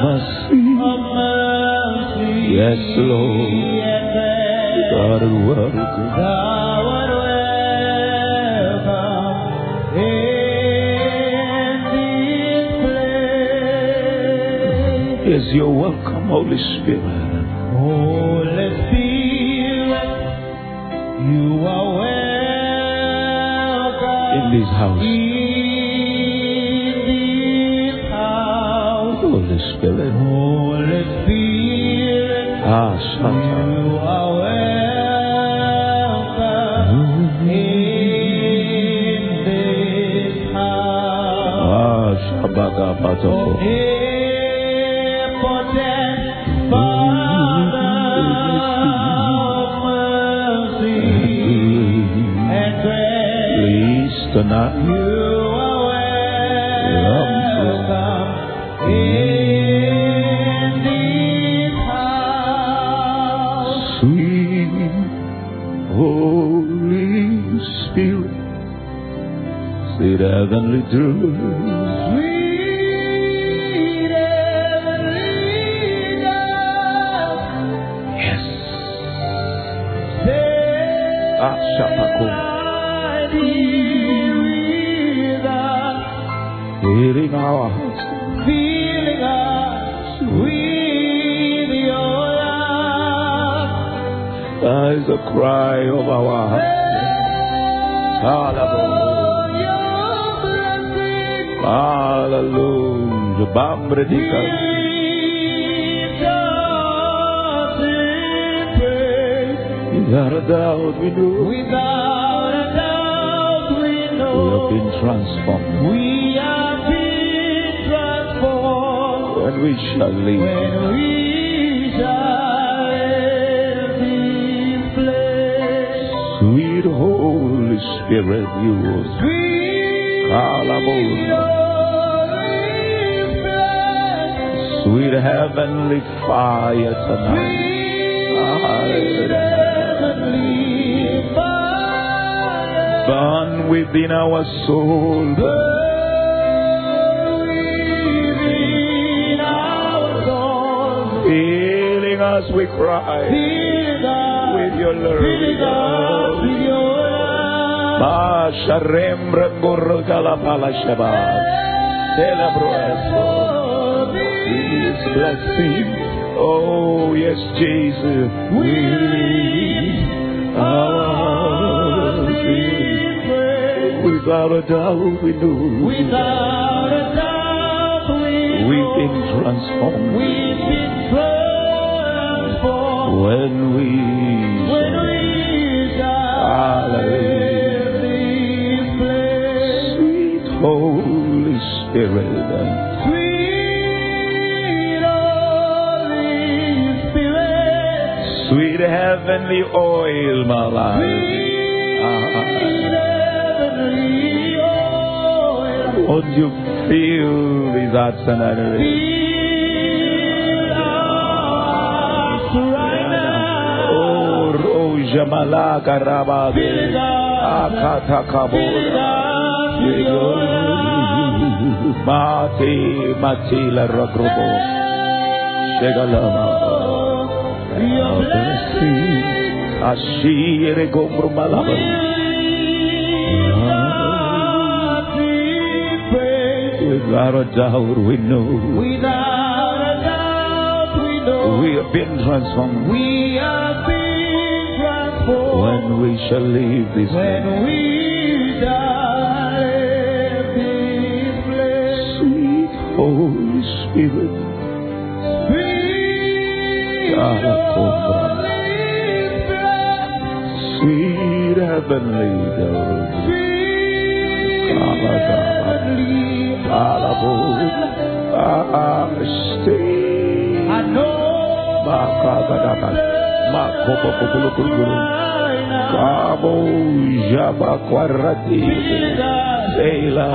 mercy. Yes, Lord. and God is this place. Yes, you're welcome, Holy Spirit. Holy Spirit, you are welcome In this house. Spirit. Holy Spirit, Ah, Shanta. you are welcome in this house. Ah, Shabaga Patoko. Omnipotent Father of mercy and grace, Please tonight. Heavenly Hallelujah. Bambredika. lift us. Without a doubt we know Without a doubt, we we have been transformed. we have been transformed And we shall live. when we shall leave this place. Sweet Holy Spirit, you Sweet. Holy Sweet heavenly fire tonight. sweet heavenly fire. Burn within our soul. Within our souls, Healing us, we cry. With your love. With your love. Masha rembra gorgala pala shaba. Celebrate Oh, His blessing. Oh, yes, Jesus. We are. Without a doubt, we know Without a doubt, we we've been transformed we've been transformed when we. when we Hallelujah. died in this place. Sweet Holy Spirit. Sweet heavenly oil, my life. sweet heavenly oil, Won't you feel these hearts and adoration? fill us right now. Oh, Roja Malaka Rabade. Blessing Ashire Gomru Malaba. will not be praised. Without a doubt, we know Without a doubt, we know we have been transformed we have been transformed when we shall leave this when place. we die this place. Sweet Holy Spirit. Sweet Ala Cobra. Holy Spirit, heavenly Ala heavenly. Ah, stay. I know Makabadaka. Makobo Kokulu Kulu. Kabo Jaba Kwarati. Seila.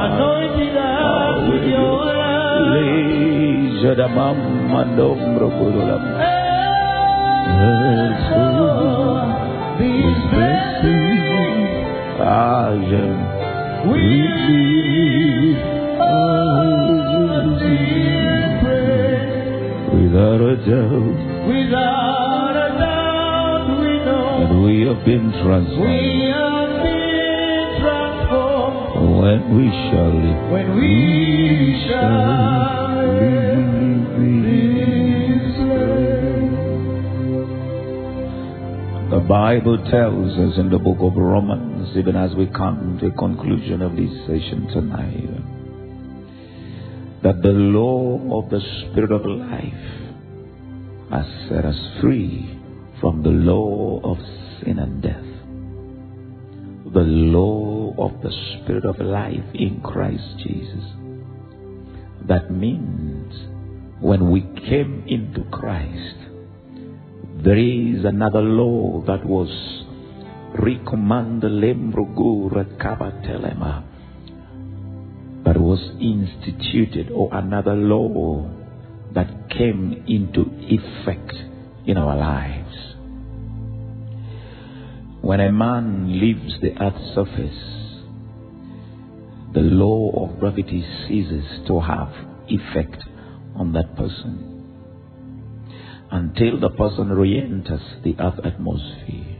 Leja da mamando mrokulam. These Without a doubt, Without a doubt, we know that we have been transformed we have been transformed when we shall live. when we shall leave this. The Bible tells us in the book of Romans, even as we come to the conclusion of this session tonight, that the law of the Spirit of life has set us free from the law of sin and death. The law of the Spirit of life in Christ Jesus. That means when we came into Christ, there is another law that was recommended lembrogur kabatelema that was instituted or another law that came into effect in our lives. When a man leaves the earth's surface, the law of gravity ceases to have effect on that person until the person re-enters the earth atmosphere.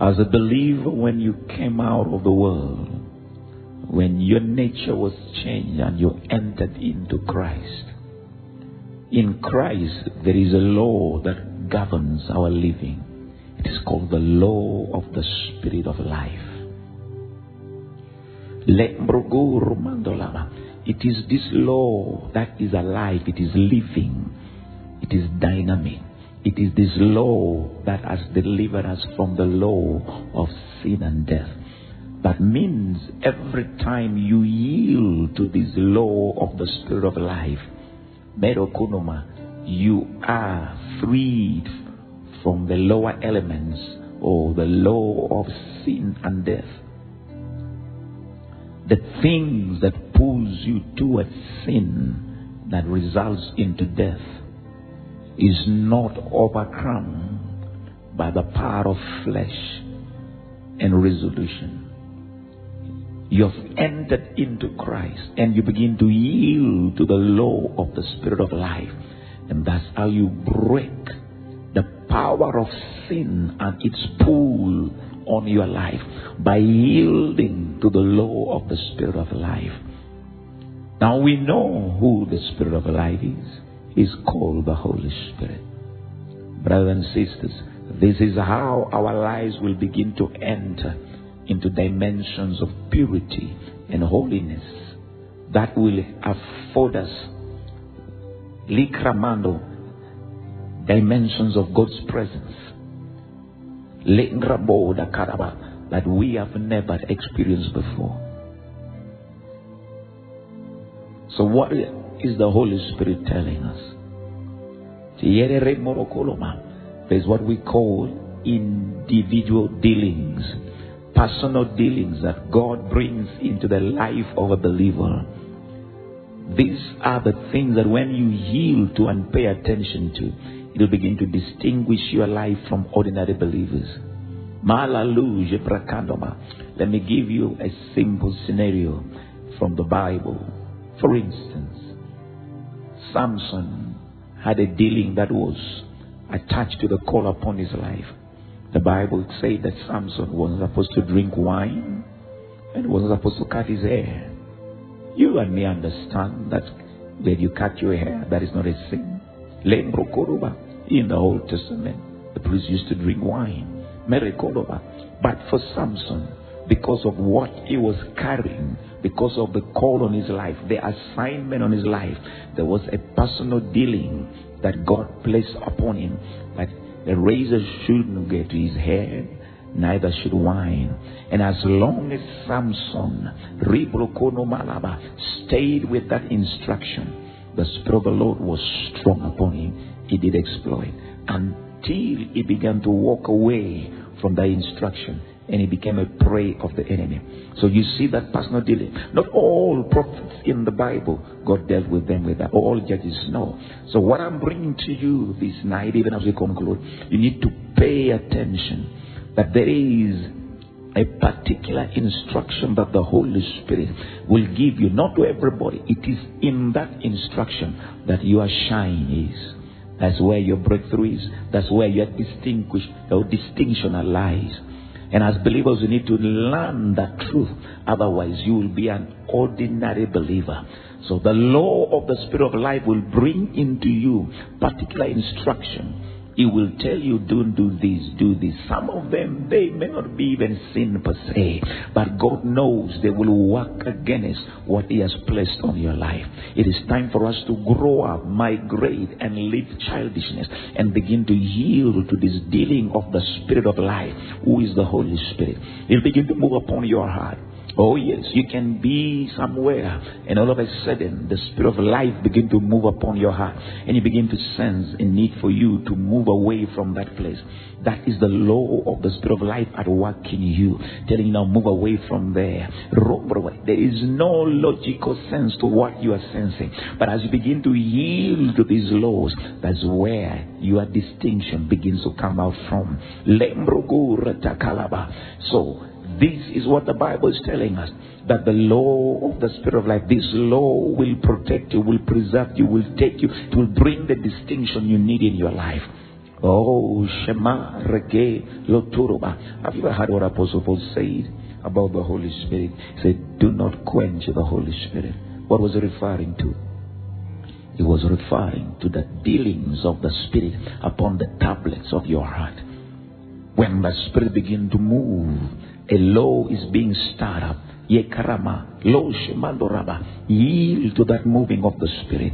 As a believer, when you came out of the world, when your nature was changed and you entered into Christ, in Christ there is a law that governs our living. It is called the law of the Spirit of life. It is this law that is alive, it is living, it is dynamic. It is this law that has delivered us from the law of sin and death. That means every time you yield to this law of the Spirit of life, you are freed from the lower elements or the law of sin and death. The things that pulls you towards sin that results into death is not overcome by the power of flesh and resolution. You have entered into Christ and you begin to yield to the law of the Spirit of life. And that's how you break the power of sin and its pull on your life by yielding to the law of the Spirit of life. Now we know who the Spirit of life is. He's called the Holy Spirit. Brothers and sisters, this is how our lives will begin to enter into dimensions of purity and holiness that will afford us likramando dimensions of God's presence that we have never experienced before. So what is the Holy Spirit telling us? There's what we call individual dealings, personal dealings that God brings into the life of a believer. These are the things that when you yield to and pay attention to, it will begin to distinguish your life from ordinary believers. Let me give you a simple scenario from the Bible. For instance, Samson had a dealing that was attached to the call upon his life. The Bible said that Samson wasn't supposed to drink wine and wasn't supposed to cut his hair. You and me understand that when you cut your hair, that is not a sin. In the Old Testament, the priest used to drink wine. Mary. But for Samson, because of what he was carrying, because of the call on his life, the assignment on his life, there was a personal dealing that God placed upon him that the razor shouldn't get to his hair, neither should wine. And as long as Samson, Ribrokono Malaba, stayed with that instruction, the Spirit of the Lord was strong upon him. He did exploit until he began to walk away from that instruction and he became a prey of the enemy. So you see that personal dealing. Not all prophets in the Bible, God dealt with them with that. All judges, no. So what I'm bringing to you this night, even as we conclude, you need to pay attention that there is a particular instruction that the Holy Spirit will give you, not to everybody. It is in that instruction that your shine is. That's where your breakthrough is. That's where your distinguish your distinction lies. And as believers, you need to learn that truth. Otherwise, you will be an ordinary believer. So the law of the Spirit of life will bring into you particular instruction. He will tell you, don't do this, do this. Some of them, they may not be even sin per se, but God knows they will work against what He has placed on your life. It is time for us to grow up, migrate, and leave childishness and begin to yield to this dealing of the Spirit of life, who is the Holy Spirit. He'll begin to move upon your heart. Oh yes, you can be somewhere and all of a sudden the spirit of life begin to move upon your heart and you begin to sense a need for you to move away from that place. That is the law of the spirit of life at work in you, telling you now move away from there. There is no logical sense to what you are sensing. But as you begin to yield to these laws, that's where your distinction begins to come out from. So this is what the Bible is telling us that the law of the Spirit of life, this law will protect you, will preserve you, will take you, it will bring the distinction you need in your life. Oh, Shema Rege Loturuba. Have you ever heard what Apostle Paul said about the Holy Spirit? He said, Do not quench the Holy Spirit. What was he referring to? He was referring to the dealings of the Spirit upon the tablets of your heart. When the Spirit begin to move, a law is being stirred up. Yekarama, lo shemandoraba. Yield to that moving of the Spirit.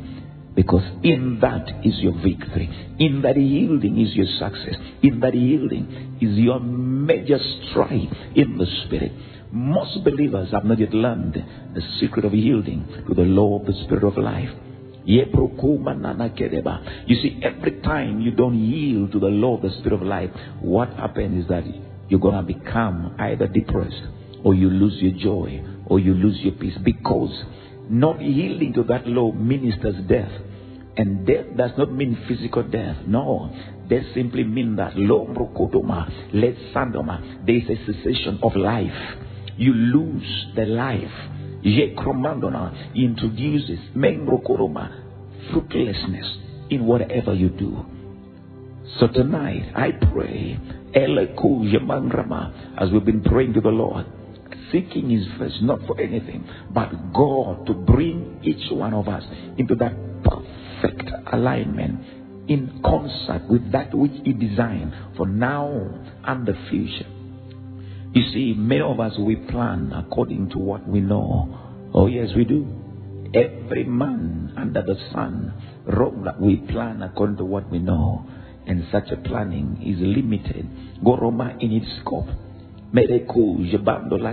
Because in that is your victory. In that yielding is your success. In that yielding is your major stride in the Spirit. Most believers have not yet learned the secret of yielding to the law of the Spirit of life. You see, every time you don't yield to the law of the Spirit of life, what happens is that you're going to become either depressed or you lose your joy or you lose your peace because not yielding to that law ministers death. And death does not mean physical death. No. Death simply means that let sandoma. There is a cessation of life. You lose the life. Yekromandona introduces membrokoroma fruitlessness in whatever you do. So tonight, I pray, as we've been praying to the Lord, seeking His face, not for anything, but God to bring each one of us into that perfect alignment in concert with that which He designed for now and the future. You see, many of us, we plan according to what we know. Oh, yes, we do. Every man under the sun, wrote that we plan according to what we know. And such a planning is limited. Goroma in its scope.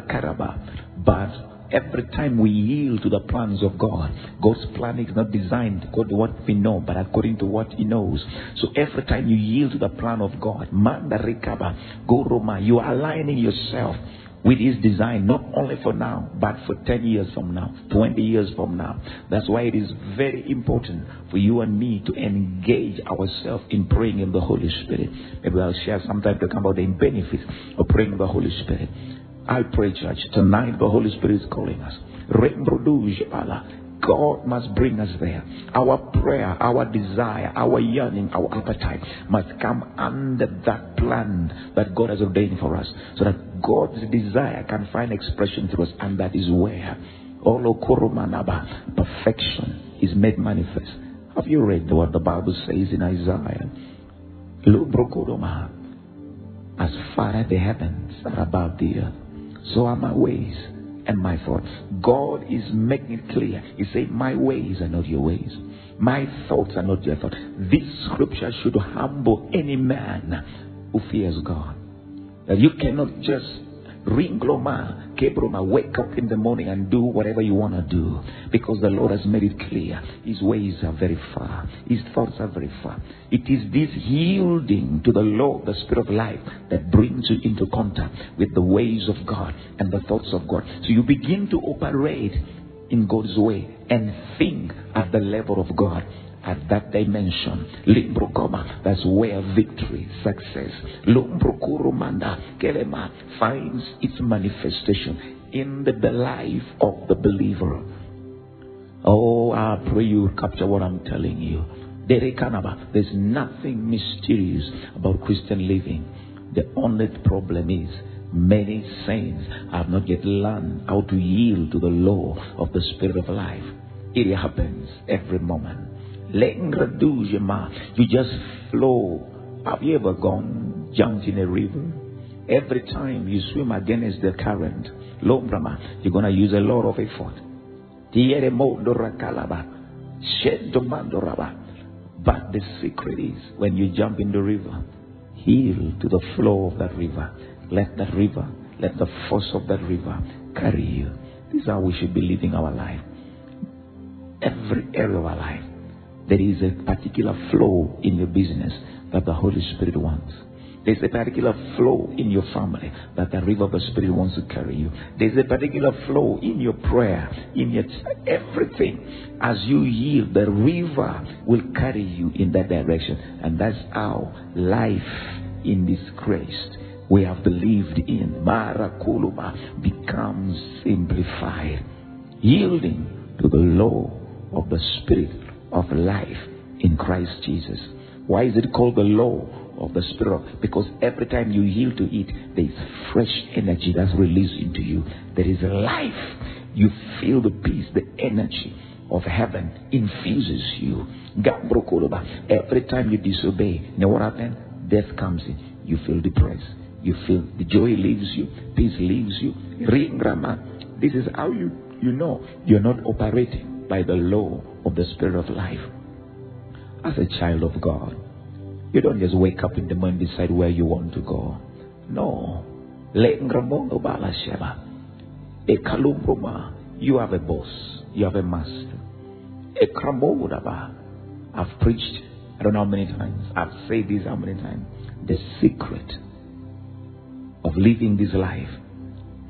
Karaba. But every time we yield to the plans of God, God's plan is not designed according to what we know, but according to what He knows. So every time you yield to the plan of God, Mandarikaba, Goroma, you are aligning yourself with His design, not only for now, but for 10 years from now, 20 years from now. That's why it is very important for you and me to engage ourselves in praying in the Holy Spirit. Maybe I'll share sometime to come about the benefits of praying in the Holy Spirit. I pray, church, tonight the Holy Spirit is calling us. God must bring us there. Our prayer, our desire, our yearning, our appetite must come under that plan that God has ordained for us so that God's desire can find expression through us, and that is where Olokurumanaba, perfection is made manifest. Have you read what the Bible says in Isaiah? Lubrokuruma, As far as the heavens are above the earth, so are my ways and my thoughts. God is making it clear. He said, My ways are not your ways. My thoughts are not your thoughts. This scripture should humble any man who fears God. That you cannot just ring gloma, kebroma, wake up in the morning and do whatever you want to do. Because the Lord has made it clear. His ways are very far. His thoughts are very far. It is this yielding to the Lord, the spirit of life, that brings you into contact with the ways of God and the thoughts of God. So you begin to operate in God's way and think at the level of God at that dimension. That's where victory, success, Lumbrokuru Kelema finds its manifestation in the, the life of the believer. Oh, I pray you capture what I'm telling you. There's nothing mysterious about Christian living. The only problem is many saints have not yet learned how to yield to the law of the Spirit of life. It happens every moment. You just flow. Have you ever gone, jumped in a river? Every time you swim against the current, you're going to use a lot of effort. But the secret is when you jump in the river, heal to the flow of that river. Let that river, let the force of that river carry you. This is how we should be living our life. Every area of our life there is a particular flow in your business that the Holy Spirit wants. There's a particular flow in your family that the river of the Spirit wants to carry you. There's a particular flow in your prayer, in your everything. As you yield, the river will carry you in that direction. And that's how life in this Christ we have believed in, Marakuluma, becomes simplified. Yielding to the law of the Spirit of life in Christ Jesus. Why is it called the law of the Spirit? Because every time you yield to it, there is fresh energy that's released into you. There is life. You feel the peace, the energy of heaven infuses you. Every time you disobey, you know what happens? Death comes in. You feel depressed. You feel the joy leaves you, peace leaves you. This is how you, you know you're not operating by the law of the Spirit of life. As a child of God, you don't just wake up in the morning decide where you want to go. No. You have a boss. You have a master. I've preached, I don't know how many times. I've said this how many times. The secret of living this life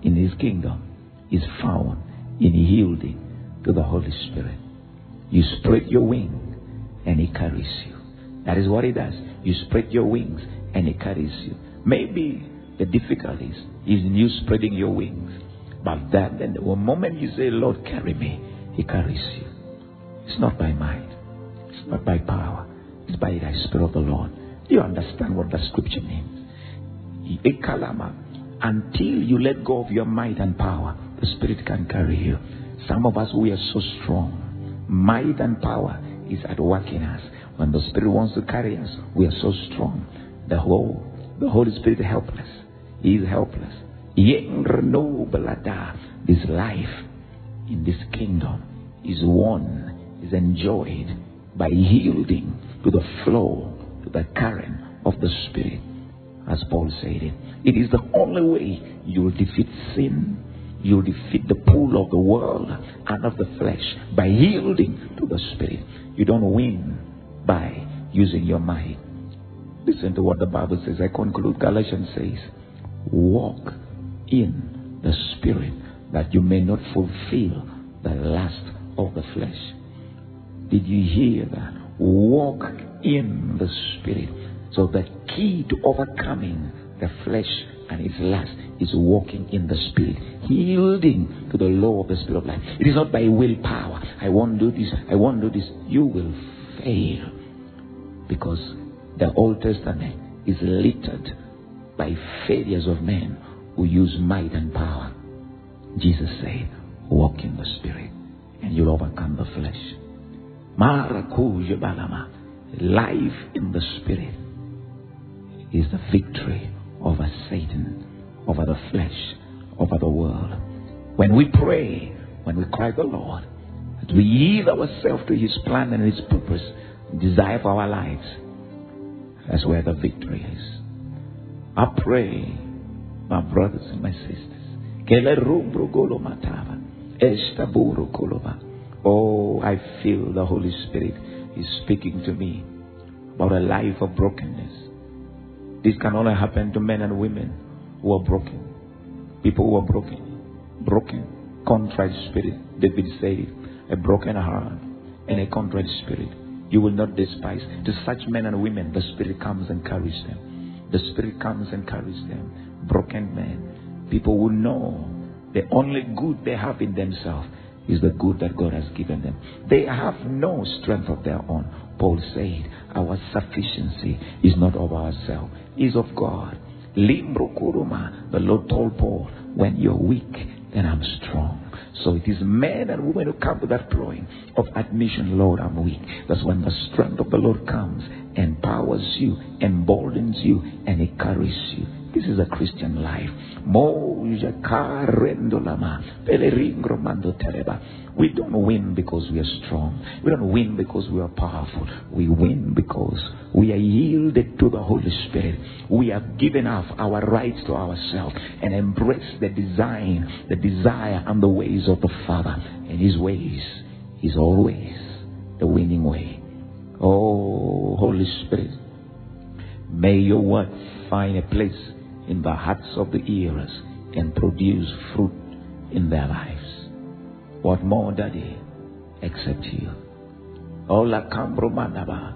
in His kingdom is found in yielding to the Holy Spirit. You spread your wing and he carries you. That is what he does. You spread your wings and he carries you. Maybe the difficulties is in you spreading your wings. But that then the moment you say, Lord, carry me, he carries you. It's not by might. It's not by power. It's by the Spirit of the Lord. Do You understand what the scripture means. Ekalama. Until you let go of your might and power, the Spirit can carry you. Some of us, we are so strong. Might and power is at work in us. When the Spirit wants to carry us, we are so strong. The whole, the Holy Spirit helpless. He is helpless. This life in this kingdom is won, is enjoyed by yielding to the flow, to the current of the Spirit, as Paul said it. It is the only way you'll defeat sin, you'll defeat the pull of the world and of the flesh by yielding to the Spirit. You don't win by using your mind. Listen to what the Bible says. I conclude. Galatians says, Walk in the Spirit that you may not fulfill the lust of the flesh. Did you hear that? Walk in the Spirit. So the key to overcoming the flesh and its last is walking in the Spirit, yielding to the law of the Spirit of life. It is not by willpower. I won't do this. I won't do this. You will fail because the Old Testament is littered by failures of men who use might and power. Jesus said, Walk in the Spirit, and you'll overcome the flesh. Life in the Spirit is the victory over Satan, over the flesh, over the world. When we pray, when we cry the Lord, that we yield ourselves to His plan and His purpose, desire for our lives, that's where the victory is. I pray, my brothers and my sisters, Oh, I feel the Holy Spirit is speaking to me about a life of brokenness. This can only happen to men and women who are broken. People who are broken. Broken. Contrite spirit. David said, a broken heart and a contrite spirit. You will not despise. To such men and women, the Spirit comes and carries them. The Spirit comes and carries them. Broken men. People will know the only good they have in themselves is the good that God has given them. They have no strength of their own. Paul said, Our sufficiency is not of ourselves, is of God. Limbro kuruma. The Lord told Paul, When you're weak, then I'm strong. So it is men and women who come to that point of admission, Lord, I'm weak. That's when the strength of the Lord comes, empowers you, emboldens you, and it carries you. This is a Christian life. We don't win because we are strong. We don't win because we are powerful. We win because we are yielded to the Holy Spirit. We have given up our rights to ourselves and embraced the design, the desire, and the ways of the Father. And His ways is always the winning way. Oh, Holy Spirit, may your word find a place in the hearts of the hearers and produce fruit in their lives. What more, Daddy, except you? Ola Kambromanaba,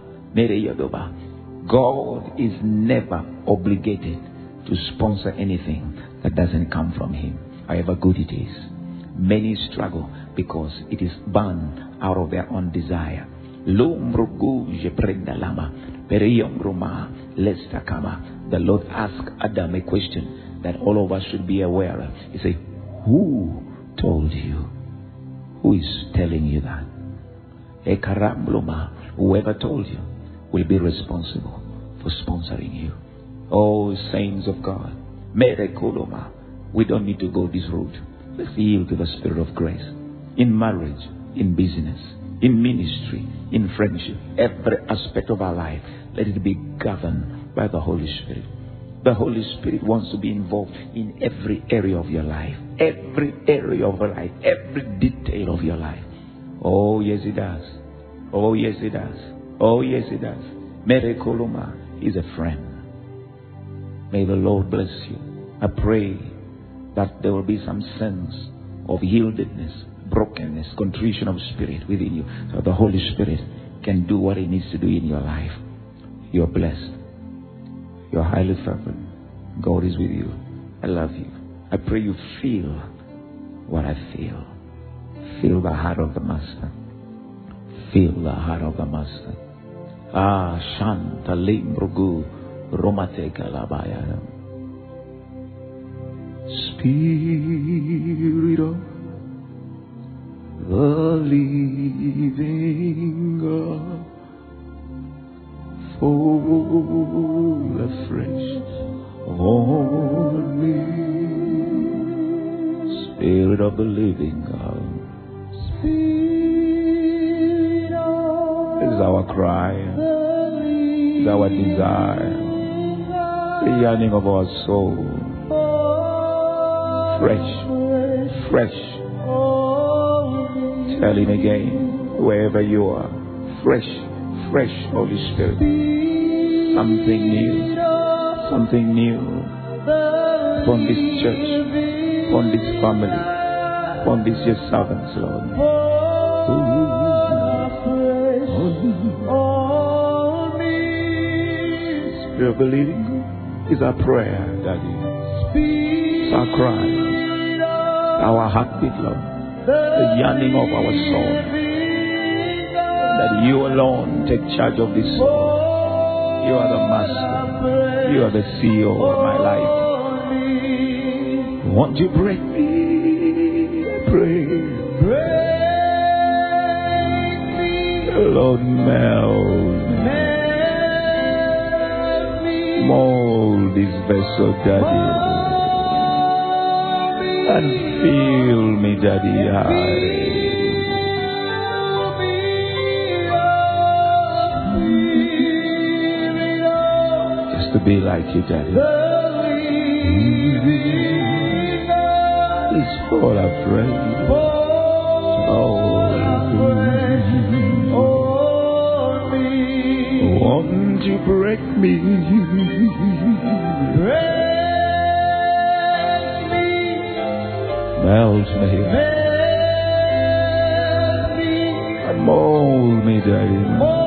God is never obligated to sponsor anything that doesn't come from Him, however good it is. Many struggle because it is born out of their own desire. The Lord asked Adam a question that all of us should be aware of. He said, Who told you? Who is telling you that? Ekarambloma, whoever told you will be responsible for sponsoring you. Oh, saints of God, Merekoloma, we don't need to go this route. Let's yield to the Spirit of grace in marriage, in business, in ministry, in friendship, every aspect of our life. Let it be governed by the Holy Spirit. The Holy Spirit wants to be involved in every area of your life, every area of your life, every detail of your life. Oh, yes, He does. Oh, yes, He does. Oh, yes, He does. Merekoloma is a friend. May the Lord bless you. I pray that there will be some sense of yieldedness, brokenness, contrition of spirit within you, so the Holy Spirit can do what He needs to do in your life. You're blessed. You're highly favored. God is with you. I love you. I pray you feel what I feel. Feel the heart of the Master. Feel the heart of the Master. Ah, Shanta Limbrugu Romateka Labaya. Spirit of the living God, fall afresh on me. Spirit of the living God, this is our cry, this is our desire, the yearning of our soul. Fresh, fresh. Tell him again, wherever you are. Fresh, fresh, Holy Spirit. Something new, something new upon this church, upon this family, upon these your servants, Lord. Spirit of believing is our prayer, Daddy. It's our cry, our heartbeat, Lord. The yearning of our soul. That you alone take charge of this soul. You are the master. You are the CEO of my life. Won't you break me? Pray. Lord, melt me. Mold this vessel, Daddy. And fill me, Daddy. I to be like you, Daddy. It's all afraid. Oh, won't you break me? Melt me Melt and mold me, Daddy.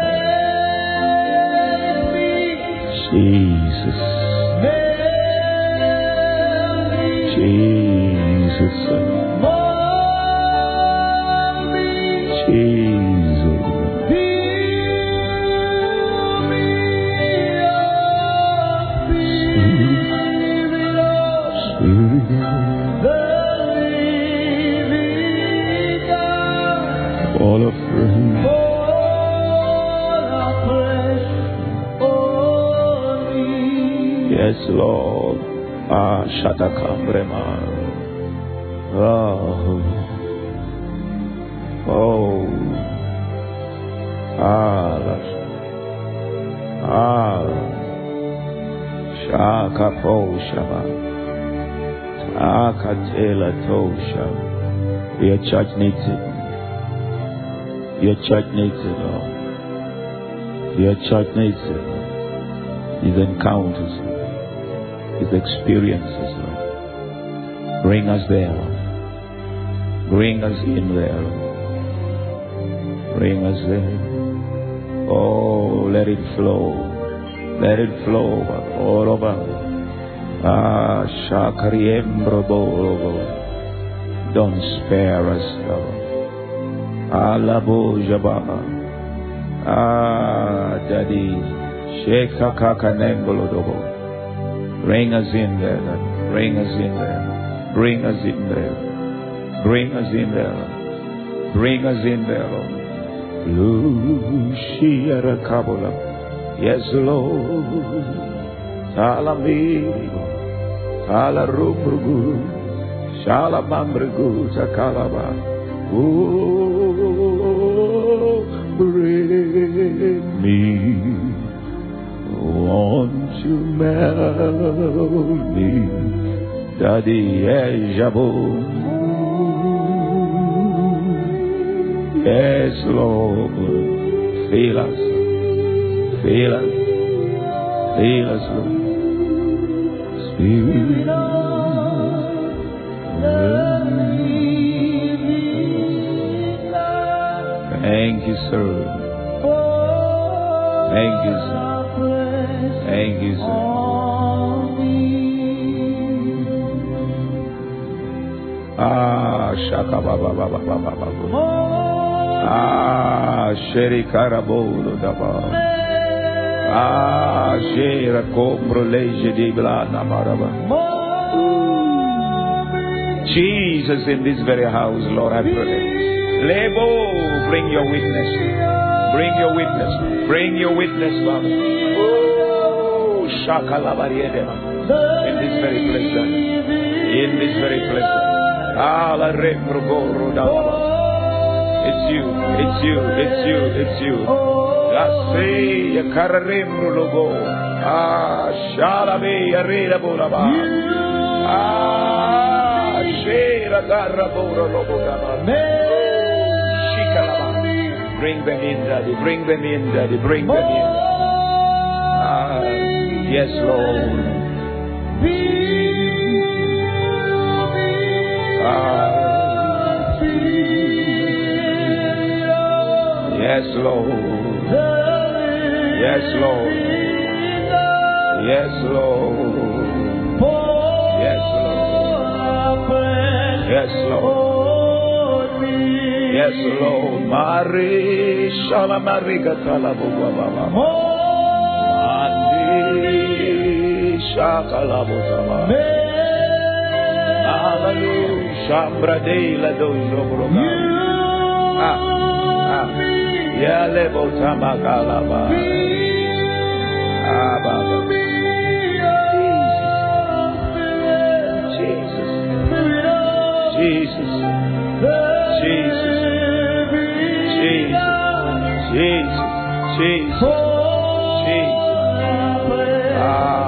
Jesus. Jesus. Ah, Shatakambrema. Oh. Oh. Ah. Ah. Shaka Poshaba. Akatela Tosha. Your church needs it. Your church needs it, Lord. Your church needs it. His encounters, His experiences, Lord. Bring us there, Bring us in there, Bring us there. Oh, let it flow. Let it flow all over. Ah, Shakariembrobo. Don't spare us, Lord. Alabo Jababa. Ah, Daddy. Sheka Kaka Nembolodobo. Bring us in there, Lord. Bring us in there. Bring us in there. Bring us in there. Lord. Bring us in there, Lord. Lucia Kabola. Yes, Lord. Salamigo. Sala Rumrugu. Shala Mamrugu. Sakalaba. Oh, bring me. Won't you melt me? Daddy Ejabo. Yes, Lord. Fill us. Fill us. Fill us, Lord. Spirit. Thank you, sir. Thank you, sir. Thank you, sir. Ah, shaka ba ba ba ba ba ba ba. Ah, sheri karabolo da ba. Ah, shera combro legge di blana maraba. Jesus in this very house, Lord, I pray. Lebo, bring your witness. Bring your witness. Bring your witness, Father. In this very place, Lord. In this very place. It's you, it's you, it's you, it's you. Ah. Ah, logo gaba. Shikalaba. Bring them in, Daddy. Bring them in, Daddy. Bring them in. Yes, Lord. Ah, yes, Lord. Yes, Lord. Yes, Lord. Yes, Lord. Yes, Lord. Yes, Lord. Mari shala mariga kala bugwa baba. Jesus. Ah, ah. ah, Jesus. Jesus. Jesus. Jesus. Jesus. Jesus. Ah.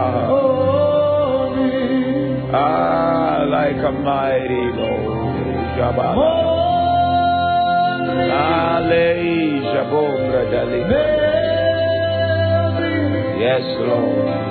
Like a mighty Lord. Jabba. Ale Jabombra Dalika. Yes, Lord.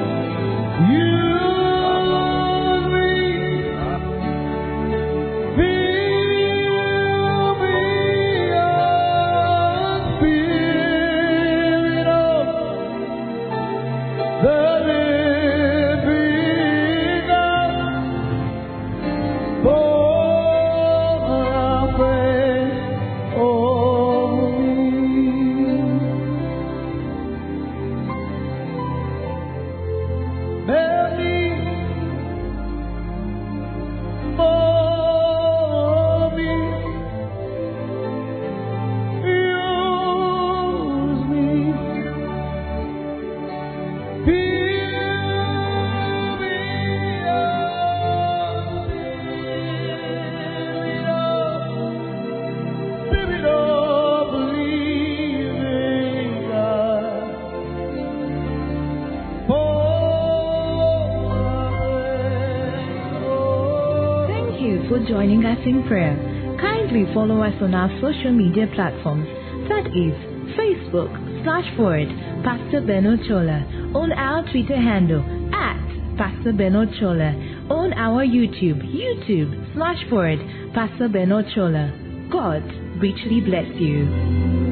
In prayer. Kindly follow us on our social media platforms. That is Facebook slash forward Pastor Beno Chola. On our Twitter handle at Pastor Beno Chola. On our YouTube, YouTube slash forward Pastor Beno Chola. God richly bless you.